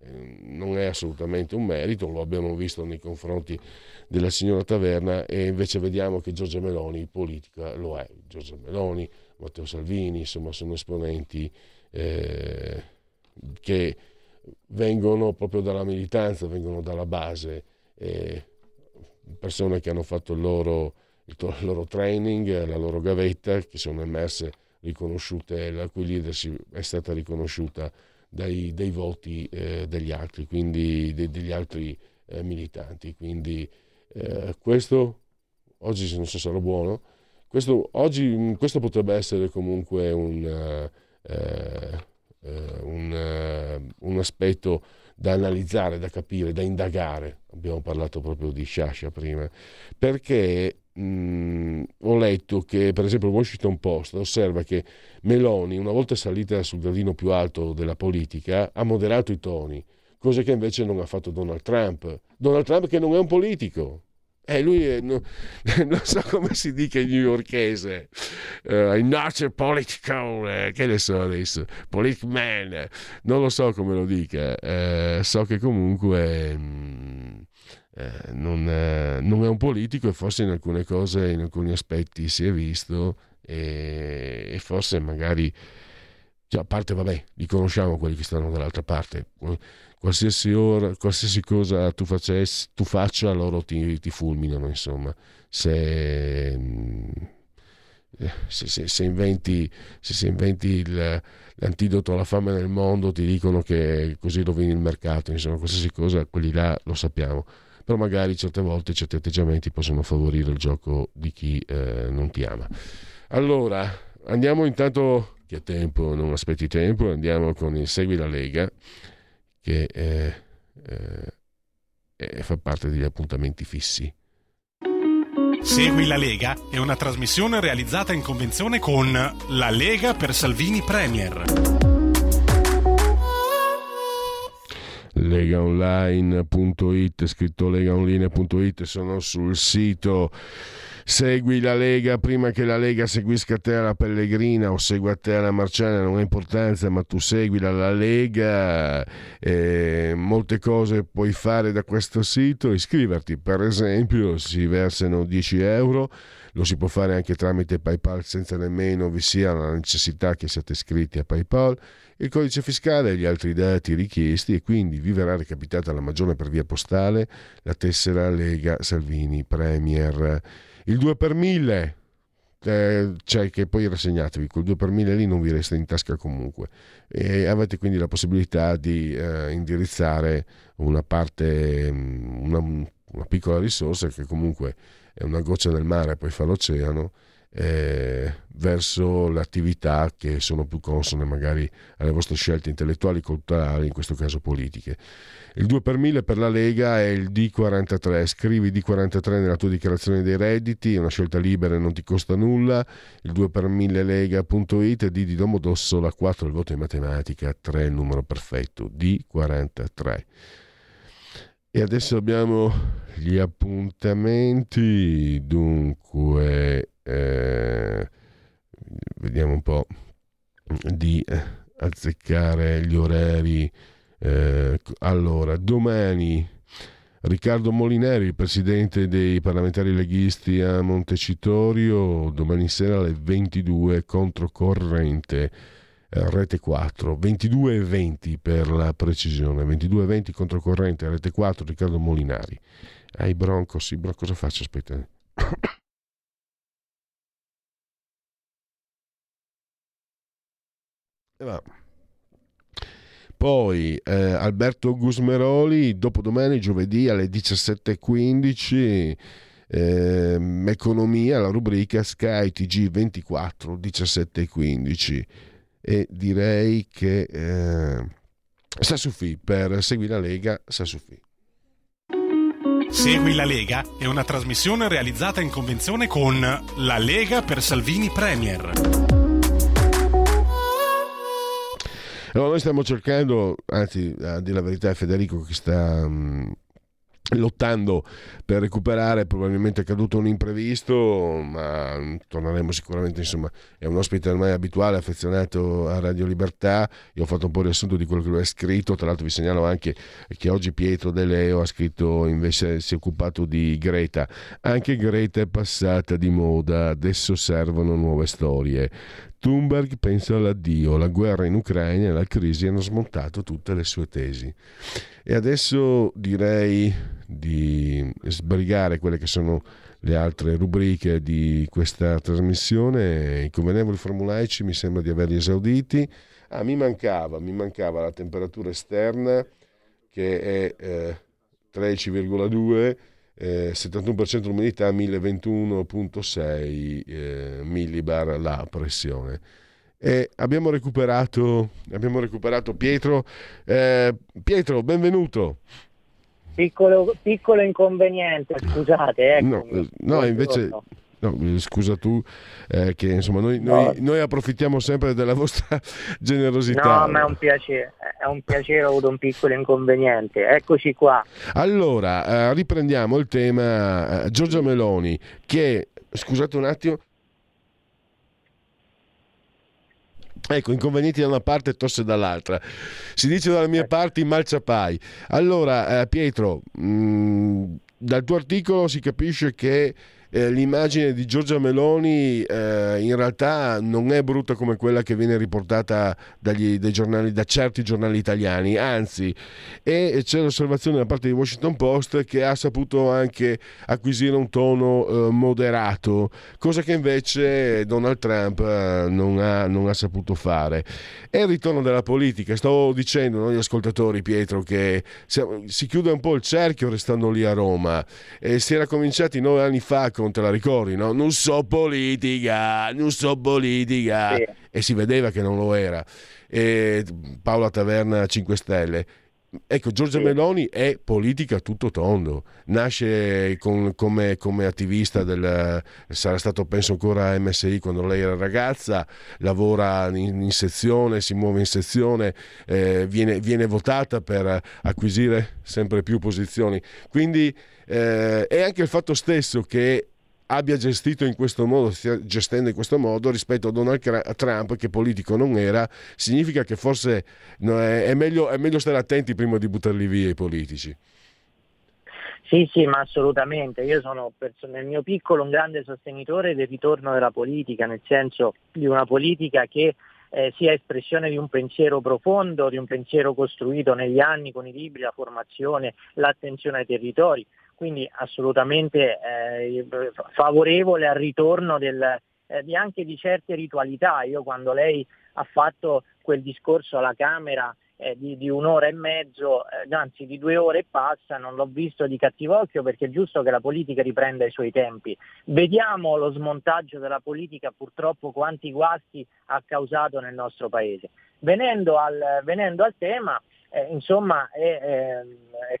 Eh, non è assolutamente un merito, lo abbiamo visto nei confronti della signora Taverna e invece vediamo che Giorgia Meloni politica lo è. Giorgia Meloni, Matteo Salvini, insomma sono esponenti eh, che vengono proprio dalla militanza, vengono dalla base, eh, persone che hanno fatto il loro, il, loro, training, la loro gavetta, che sono emerse, riconosciute, la cui leadership è stata riconosciuta dai, dai voti eh, degli altri, quindi de, degli altri eh, militanti. Quindi eh, questo, oggi non so se sarà buono, questo, oggi, questo potrebbe essere comunque un... Uh, un, eh, un, aspetto da analizzare, da capire, da indagare. Abbiamo parlato proprio di Sciascia prima, perché mh, ho letto che, per esempio, il Washington Post osserva che Meloni, una volta salita sul gradino più alto della politica, ha moderato i toni, cosa che invece non ha fatto Donald Trump. Donald Trump che non è un politico. E lui è, no, non so come si dica in newyorkese, uh, in not political, uh, che ne so adesso, politic man, non lo so come lo dica, uh, so che comunque... Um, eh, non, è, non, è, un politico e forse in alcune cose, in alcuni aspetti si è visto e, e forse magari, cioè, a parte vabbè, li conosciamo quelli che stanno dall'altra parte, qualsiasi, ora, qualsiasi cosa tu, facessi, tu faccia loro ti, ti fulminano insomma, se, se, se, se inventi, inventi il, l'antidoto alla fame nel mondo ti dicono che così rovini il mercato, insomma qualsiasi cosa, quelli là lo sappiamo. Però magari certe volte certi atteggiamenti possono favorire il gioco di chi eh, non ti ama. Allora, andiamo intanto, che tempo non aspetti tempo, andiamo con il Segui la Lega, che eh, eh, fa parte degli appuntamenti fissi. Segui la Lega è una trasmissione realizzata in convenzione con La Lega per Salvini Premier. legaonline.it, scritto legaonline.it, sono sul sito. Segui la Lega prima che la Lega seguisca te alla Pellegrina o segua te alla Marciana, non ha importanza, ma tu segui la Lega. Eh, molte cose puoi fare da questo sito. Iscriverti, per esempio, si versano 10 euro lo si può fare anche tramite PayPal senza nemmeno vi sia la necessità che siate iscritti a PayPal il codice fiscale e gli altri dati richiesti e quindi vi verrà recapitata la magione per via postale la tessera Lega Salvini Premier. Il 2 per 1000 eh, cioè che poi rassegnatevi col 2 per 1000 lì non vi resta in tasca comunque. E avete quindi la possibilità di eh, indirizzare una parte mm, una, una, piccola risorsa che comunque è una goccia nel mare poi fa l'oceano eh, verso le attività che sono più consone magari alle vostre scelte intellettuali, culturali, in questo caso politiche. Il 2 per 1000 per la Lega è il D43, scrivi D43 nella tua dichiarazione dei redditi, è una scelta libera e non ti costa nulla, il 2 per 1000 lega.it, D di Domodossola, 4 il voto in matematica, 3 il numero perfetto, D43. E adesso abbiamo gli appuntamenti, dunque eh, vediamo un po' di eh, azzeccare gli orari. Eh, allora, domani Riccardo Molineri, presidente dei parlamentari leghisti a Montecitorio, domani sera alle 22 controcorrente. Eh, rete 4, 22 e 20 per la precisione, 22 e 20 controcorrente, rete 4, Riccardo Molinari. Ai Broncos, i Broncos cosa faccio? Aspetta. Poi eh, Alberto Gusmeroli, dopodomani, giovedì alle 17.15, eh, Economia, la rubrica Sky TG24, 17.15. E direi che eh, Sassufi, per Segui la Lega, Sassufi. Segui la Lega è una trasmissione realizzata in convenzione con La Lega per Salvini Premier. Allora, noi stiamo cercando, anzi, a dire la verità, è Federico che sta um, lottando per recuperare, probabilmente è caduto un imprevisto, ma torneremo sicuramente, insomma, è un ospite ormai abituale, affezionato a Radio Libertà, io ho fatto un po' il riassunto di quello che lui ha scritto, tra l'altro vi segnalo anche che oggi Pietro De Leo ha scritto, invece si è occupato di Greta, anche Greta è passata di moda, adesso servono nuove storie. Thunberg pensa all'addio, la guerra in Ucraina e la crisi hanno smontato tutte le sue tesi. E adesso direi di sbrigare quelle che sono le altre rubriche di questa trasmissione. I convenevoli formulaici mi sembra di averli esauditi. Ah, mi mancava, mi mancava la temperatura esterna che è eh, 13,2 eh, 71% l'umidità, 1021.6 eh, millibar la pressione. E abbiamo recuperato, abbiamo recuperato Pietro. Eh, Pietro, benvenuto. Piccolo, piccolo inconveniente, scusate. Ecco. No, no invece, No, scusa tu, eh, che insomma noi, no. noi, noi, approfittiamo sempre della vostra generosità. No, ma è un piacere, è un piacere, ho avuto un piccolo inconveniente. Eccoci qua. Allora, eh, riprendiamo il tema eh, Giorgia Meloni, che, scusate un attimo, Ecco, inconvenienti da una parte e tosse dall'altra. Si dice dalla mia parte in malciapai. Allora, eh, Pietro, mh, mm, dal tuo articolo si capisce che eh, l'immagine di Giorgia Meloni eh, in realtà non è brutta come quella che viene riportata dagli, giornali, da certi giornali italiani, anzi, e c'è l'osservazione da parte di Washington Post che ha saputo anche acquisire un tono eh, moderato, cosa che invece Donald Trump eh, non ha, non, ha, saputo fare. È il ritorno della politica, stavo dicendo no, agli ascoltatori, Pietro, che si chiude un po' il cerchio restando lì a Roma. si era cominciati nove anni fa non te la ricordi, no? Non so politica, non so politica. Sì. E si vedeva che non lo era. E Paola Taverna 5 Stelle. Ecco, Giorgia sì. Meloni è politica tutto tondo, nasce con, come, come, attivista del, sarà stato penso ancora MSI quando lei era ragazza, lavora in, in sezione, si muove in sezione, eh, viene, viene, votata per acquisire sempre più posizioni. Quindi eh, è anche il fatto stesso che abbia gestito in questo modo, stia gestendo in questo modo rispetto a Donald Trump che politico non era, significa che forse è, meglio, è meglio stare attenti prima di buttarli via i politici. Sì, sì, ma assolutamente. Io sono nel mio piccolo un grande sostenitore del ritorno della politica, nel senso di una politica che eh, sia espressione di un pensiero profondo, di un pensiero costruito negli anni con i libri, la formazione, l'attenzione ai territori quindi assolutamente eh, favorevole al ritorno del, eh, anche di certe ritualità. Io quando lei ha fatto quel discorso alla Camera eh, di, di, un'ora e mezzo, eh, anzi di due ore e passa, non l'ho visto di cattivo occhio perché è giusto che la politica riprenda i suoi tempi. Vediamo lo smontaggio della politica, purtroppo quanti guasti ha causato nel nostro Paese. Venendo al, venendo al tema, eh, insomma, è, è, è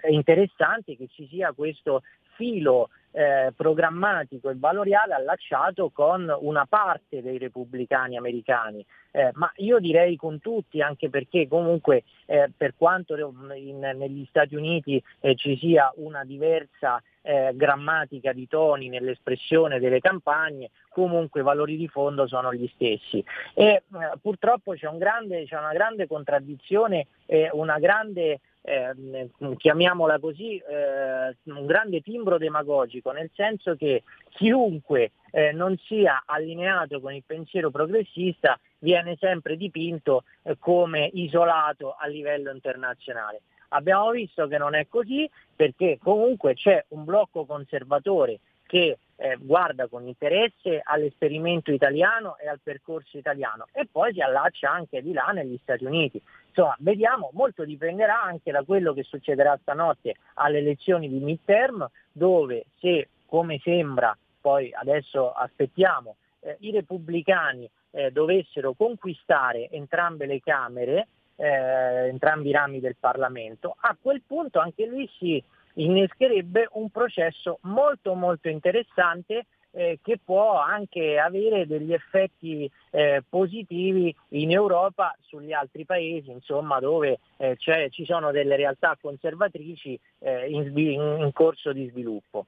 è interessante che ci sia questo filo eh, programmatico e valoriale allacciato con una parte dei repubblicani americani, eh, ma io direi con tutti, anche perché comunque eh, per quanto in, negli Stati Uniti eh, ci sia una diversa eh, grammatica di toni nell'espressione delle campagne, comunque i valori di fondo sono gli stessi. E eh, purtroppo c'è, un grande, c'è, una grande contraddizione una grande eh, chiamiamola così, eh, un grande timbro demagogico, nel senso che chiunque eh, non sia allineato con il pensiero progressista viene sempre dipinto eh, come isolato a livello internazionale. Abbiamo visto che non è così perché comunque c'è un blocco conservatore che eh, guarda con interesse all'esperimento italiano e al percorso italiano e poi si allaccia anche di là negli Stati Uniti. Insomma, vediamo, molto dipenderà anche da quello che succederà stanotte alle elezioni di midterm, dove se, come sembra, poi adesso aspettiamo, eh, i repubblicani eh, dovessero conquistare entrambe le Camere, eh, entrambi i rami del Parlamento, a quel punto anche lui si innescherebbe un processo molto molto interessante eh, che può anche avere degli effetti eh, positivi in Europa sugli altri paesi, insomma, dove eh, ci sono delle realtà conservatrici eh, in, in corso di sviluppo.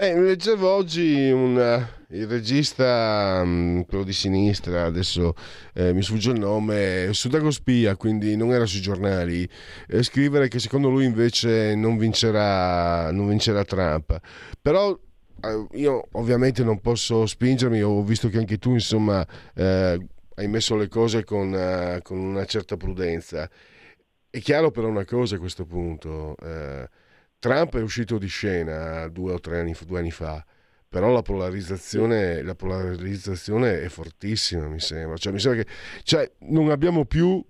Eh, leggevo oggi un, il regista, mm, quello di sinistra, adesso eh, mi sfugge il nome, Sudago Spia, quindi non era sui giornali, eh, scrivere che secondo lui invece non vincerà, non vincerà Trump. Però eh, io ovviamente non posso spingermi, ho visto che anche tu insomma eh, hai messo le cose con, uh, con, una certa prudenza. È chiaro però una cosa a questo punto. Eh, Trump è uscito di scena due o tre anni, due anni fa, però la polarizzazione, la polarizzazione, è fortissima, mi sembra. Cioè, mi sembra che cioè, non abbiamo più.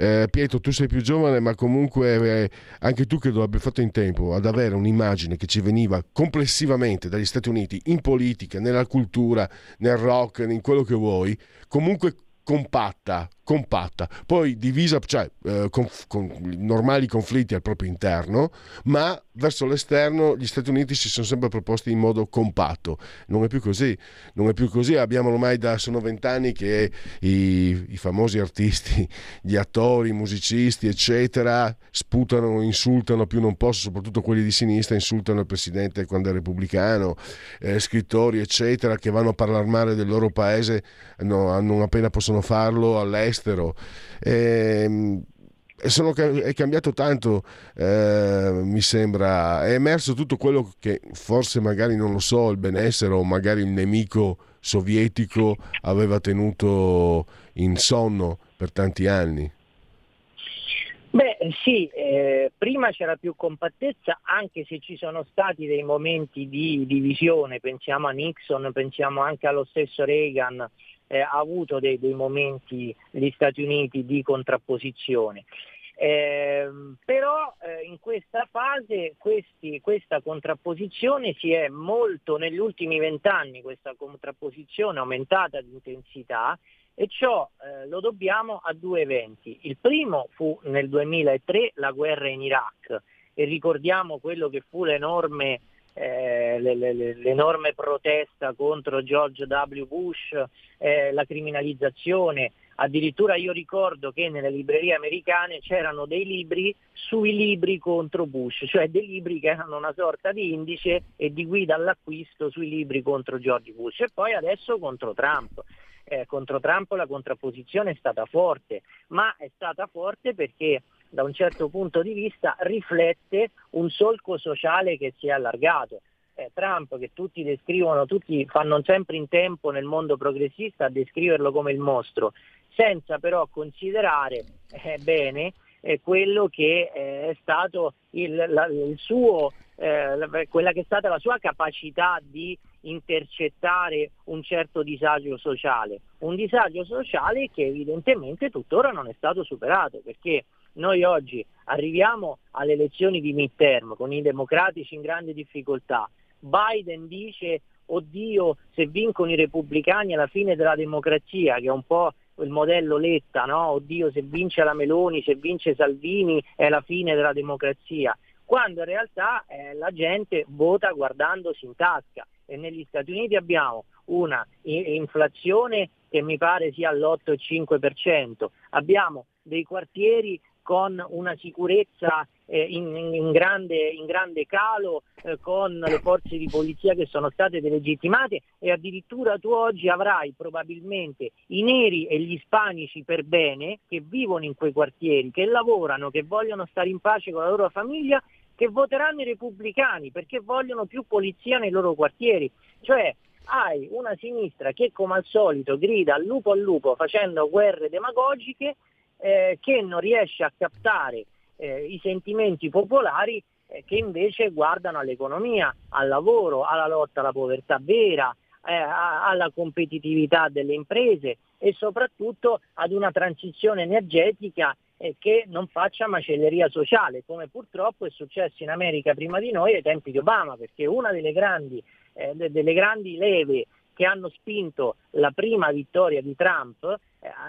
Eh, Pietro, tu sei più giovane, ma comunque eh, anche tu credo abbia fatto in tempo ad avere un'immagine che ci veniva complessivamente dagli Stati Uniti in politica, nella cultura, nel rock, in quello che vuoi, comunque compatta, compatta, poi divisa, cioè eh, con, con, normali conflitti al proprio interno, ma verso l'esterno gli Stati Uniti si sono sempre proposti in modo compatto. Non è più così, non è più così. Abbiamo ormai da sono vent'anni che i, i famosi artisti, gli attori, i musicisti, eccetera, sputano, insultano più non posso, soprattutto quelli di sinistra, insultano il presidente quando è repubblicano, eh, scrittori, eccetera, che vanno a parlare male del loro paese no, non appena possono farlo all'estero all'estero. E, sono, è cambiato tanto, eh, mi sembra, è emerso tutto quello che forse magari non lo so, il benessere o magari il nemico sovietico aveva tenuto in sonno per tanti anni. Beh sì, eh, prima c'era più compattezza anche se ci sono stati dei momenti di divisione, pensiamo a Nixon, pensiamo anche allo stesso Reagan, eh, ha avuto dei, dei, momenti gli Stati Uniti di contrapposizione. Eh, però eh, in questa fase questi, questa contrapposizione si è molto negli ultimi vent'anni, questa contrapposizione aumentata di intensità e ciò eh, lo dobbiamo a due eventi. Il primo fu nel 2003 la guerra in Iraq e ricordiamo quello che fu l'enorme eh, l'enorme protesta contro George W. Bush, eh, la criminalizzazione. Addirittura io ricordo che nelle librerie americane c'erano dei libri sui libri contro Bush, cioè dei libri che erano una sorta di indice e di guida all'acquisto sui libri contro George Bush e poi adesso contro Trump. Eh, contro Trump la contrapposizione è stata forte, ma è stata forte perché da un certo punto di vista riflette un solco sociale che si è allargato. Eh, Trump, che tutti descrivono, tutti fanno sempre in tempo nel mondo progressista a descriverlo come il mostro, senza però considerare eh, bene eh, quello che eh, è stato il, la, il suo, eh, quella che è stata la sua capacità di intercettare un certo disagio sociale, un disagio sociale che evidentemente tuttora non è stato superato perché noi oggi arriviamo alle elezioni di midterm con i democratici in grande difficoltà. Biden dice oddio se vincono i repubblicani è la fine della democrazia, che è un po' il modello Letta, no? oddio se vince la Meloni, se vince Salvini è la fine della democrazia, quando in realtà eh, la gente vota guardandosi in tasca e negli Stati Uniti abbiamo una inflazione che mi pare sia all'8,5%, abbiamo dei quartieri con una sicurezza eh, in, in, grande, in, grande, calo, eh, con le forze di polizia che sono state delegittimate e addirittura tu oggi avrai probabilmente i neri e gli ispanici per bene che vivono in quei quartieri, che lavorano, che vogliono stare in pace con la loro famiglia, che voteranno i repubblicani perché vogliono più polizia nei loro quartieri. Cioè hai una sinistra che come al solito grida al lupo al lupo facendo guerre demagogiche eh, che non riesce a captare eh, i sentimenti popolari eh, che invece guardano all'economia, al lavoro, alla lotta alla povertà vera, eh, alla competitività delle imprese e soprattutto ad una transizione energetica eh, che non faccia macelleria sociale, come purtroppo è successo in America prima di noi ai tempi di Obama, perché una delle grandi, eh, delle grandi leve che hanno spinto la prima vittoria di Trump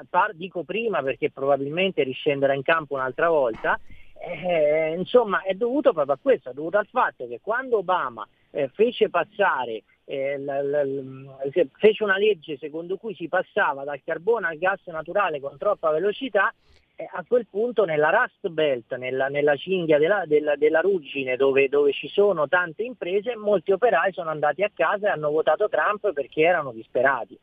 par, dico prima perché probabilmente riscenderà in campo un'altra volta, eh, insomma è dovuto proprio a questo, è dovuto al fatto che quando Obama eh, fece passare eh, l, fece una legge secondo cui si passava dal carbone al gas naturale con troppa velocità, eh, a quel punto nella Rust Belt, nella, nella cinghia della, della, della ruggine dove, dove, ci sono tante imprese, molti operai sono andati a casa e hanno votato Trump perché erano disperati.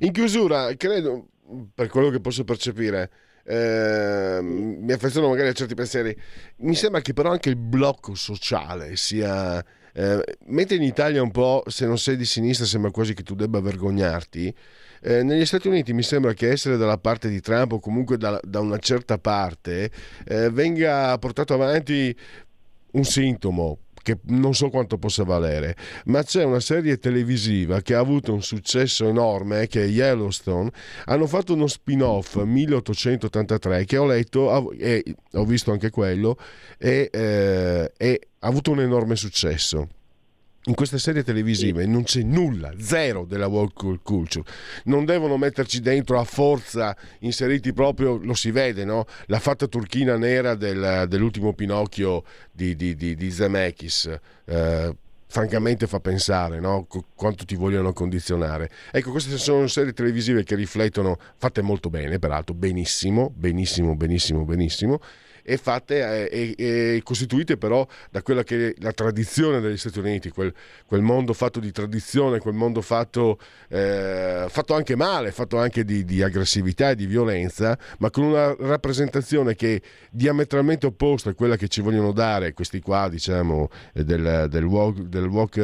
In chiusura, credo, per quello che posso percepire, eh, mi affeziono magari a certi pensieri, mi sembra che però anche il blocco sociale sia... Eh, mentre in Italia un po', se non sei di sinistra, sembra quasi che tu debba vergognarti. Eh, negli Stati Uniti mi sembra che essere dalla parte di Trump o comunque da, da una certa parte eh, venga portato avanti un sintomo che non so quanto possa valere, ma c'è una serie televisiva che ha avuto un successo enorme, che è Yellowstone, hanno fatto uno spin-off 1883 che ho letto e ho visto anche quello e, eh, e ha avuto un enorme successo. In queste serie televisive non c'è nulla, zero della woke culture. Non devono metterci dentro a forza, inseriti proprio, lo si vede, no? La fatta turchina nera del, dell'ultimo Pinocchio di, di, di, di Zemeckis. Eh, francamente fa pensare no? quanto ti vogliono condizionare. Ecco, queste sono serie televisive che riflettono, fatte molto bene, peraltro, benissimo, benissimo, benissimo, benissimo e fatte e, e costituite però da quella che è la tradizione degli Stati Uniti, quel, quel mondo fatto di tradizione, quel mondo fatto, eh, fatto anche male, fatto anche di, di, aggressività e di violenza, ma con una rappresentazione che è diametralmente opposta a quella che ci vogliono dare questi qua, diciamo, del, del walk, del, walk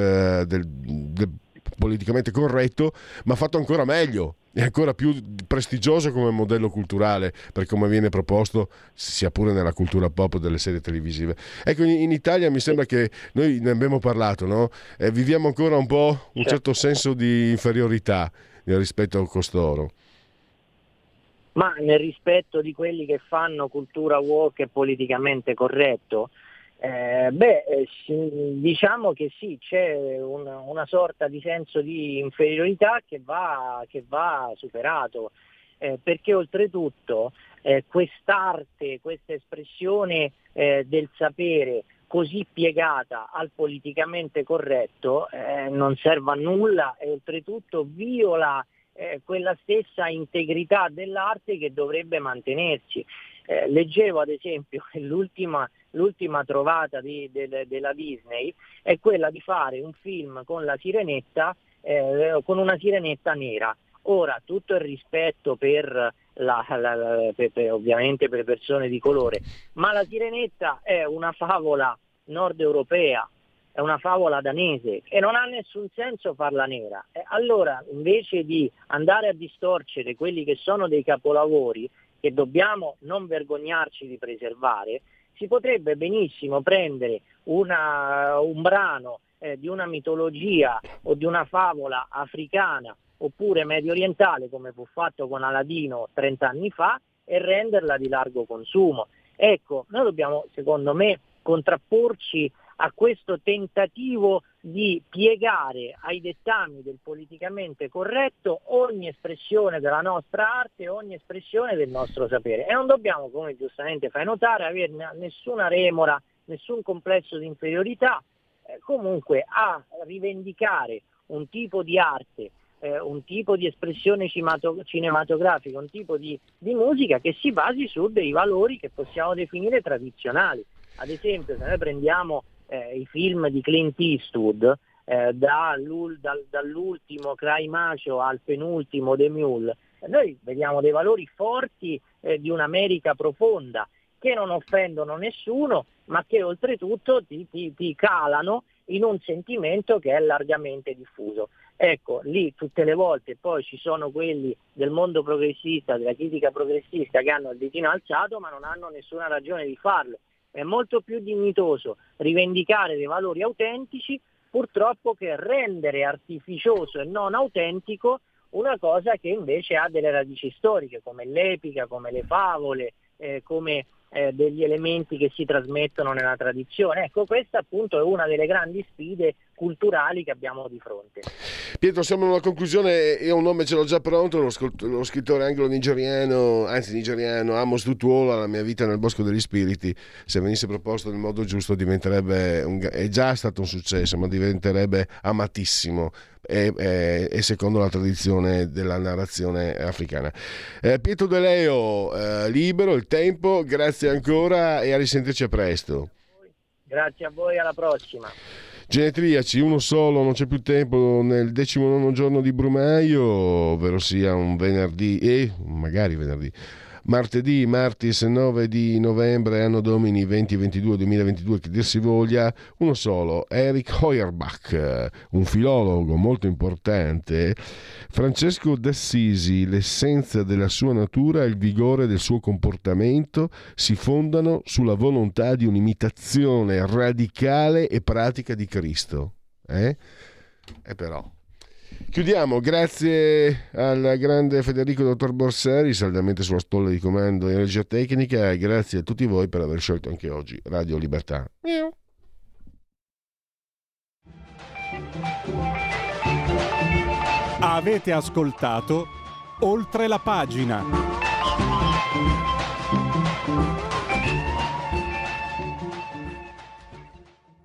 del, del politicamente corretto, ma fatto ancora meglio è ancora più prestigioso come modello culturale per come viene proposto sia pure nella cultura pop delle serie televisive. Ecco in Italia mi sembra che noi ne abbiamo parlato no? eh, viviamo ancora un po' un certo senso di inferiorità rispetto a costoro. Ma nel rispetto di quelli che fanno cultura woke e politicamente corretto eh, beh, eh, diciamo che sì, c'è una, una, sorta di senso di inferiorità che va, che va superato, eh, perché oltretutto eh, quest'arte, questa espressione eh, del sapere così piegata al politicamente corretto eh, non serve a nulla e oltretutto viola quella stessa integrità dell'arte che dovrebbe mantenersi. Leggevo ad esempio l'ultima, l'ultima trovata di, de, della Disney è quella di fare un film con la sirenetta, eh, con una sirenetta nera. Ora, tutto il rispetto per, la, la, la, per, per, ovviamente per persone di colore, ma la sirenetta è una favola nord europea, è una favola danese e non ha nessun senso farla nera. Allora, invece di andare a distorcere quelli che sono dei capolavori, che dobbiamo non vergognarci di preservare, si potrebbe benissimo prendere una, un brano eh, di una mitologia o di una favola africana oppure medio orientale come fu fatto con Aladino 30 anni fa e renderla di largo consumo. Ecco, noi dobbiamo secondo me contrapporci a questo tentativo di piegare ai dettami del politicamente corretto ogni espressione della nostra arte, ogni espressione del nostro sapere. E non dobbiamo, come giustamente fai notare, avere nessuna remora, nessun complesso di inferiorità, eh, comunque a rivendicare un tipo di arte, eh, un tipo di espressione cinematografica, un tipo di, di musica che si basi su dei valori che possiamo definire tradizionali. Ad esempio, se noi prendiamo eh, i film di Clint Eastwood, eh, dall'ul, dal, dall'ultimo Cry Macio al penultimo The Mule, noi vediamo dei valori forti eh, di un'America profonda che non offendono nessuno, ma che oltretutto ti, ti, ti calano in un sentimento che è largamente diffuso. Ecco, lì tutte le volte poi ci sono quelli del mondo progressista, della critica progressista che hanno il ditino alzato ma non hanno nessuna ragione di farlo è molto più dignitoso rivendicare dei valori autentici purtroppo che rendere artificioso e non autentico una cosa che invece ha delle radici storiche come l'epica, come le favole, eh, come eh, degli elementi che si trasmettono nella tradizione. Ecco, questa appunto è una delle grandi sfide culturali che abbiamo di fronte. Pietro, siamo alla conclusione, io un nome ce l'ho già pronto, lo, lo scrittore anglo-nigeriano, anzi nigeriano, Amos Tutuola, La mia vita nel bosco degli spiriti, se venisse proposto nel modo giusto diventerebbe, un, è già stato un successo, ma diventerebbe amatissimo e, e, e, secondo la tradizione della narrazione africana. Eh, Pietro De Leo, eh, libero, il tempo, grazie ancora e a risentirci a presto. Grazie a voi, alla prossima. Genetriaci, uno solo, non c'è più tempo nel decimonono giorno di Brumaio, ovvero sia un venerdì e magari venerdì martedì, martis 9 di novembre, anno domini 2022-2022, che dir si voglia, uno solo, Eric Heuerbach, un filologo molto importante, Francesco d'Assisi, l'essenza della sua natura e il vigore del suo comportamento si fondano sulla volontà di un'imitazione radicale e pratica di Cristo. Eh? E però Chiudiamo, grazie al grande Federico Dottor Borsari, saldamente sulla stolla di comando Energia tecnica, e grazie a tutti voi per aver scelto anche oggi Radio Libertà. Miau. Avete ascoltato oltre la pagina.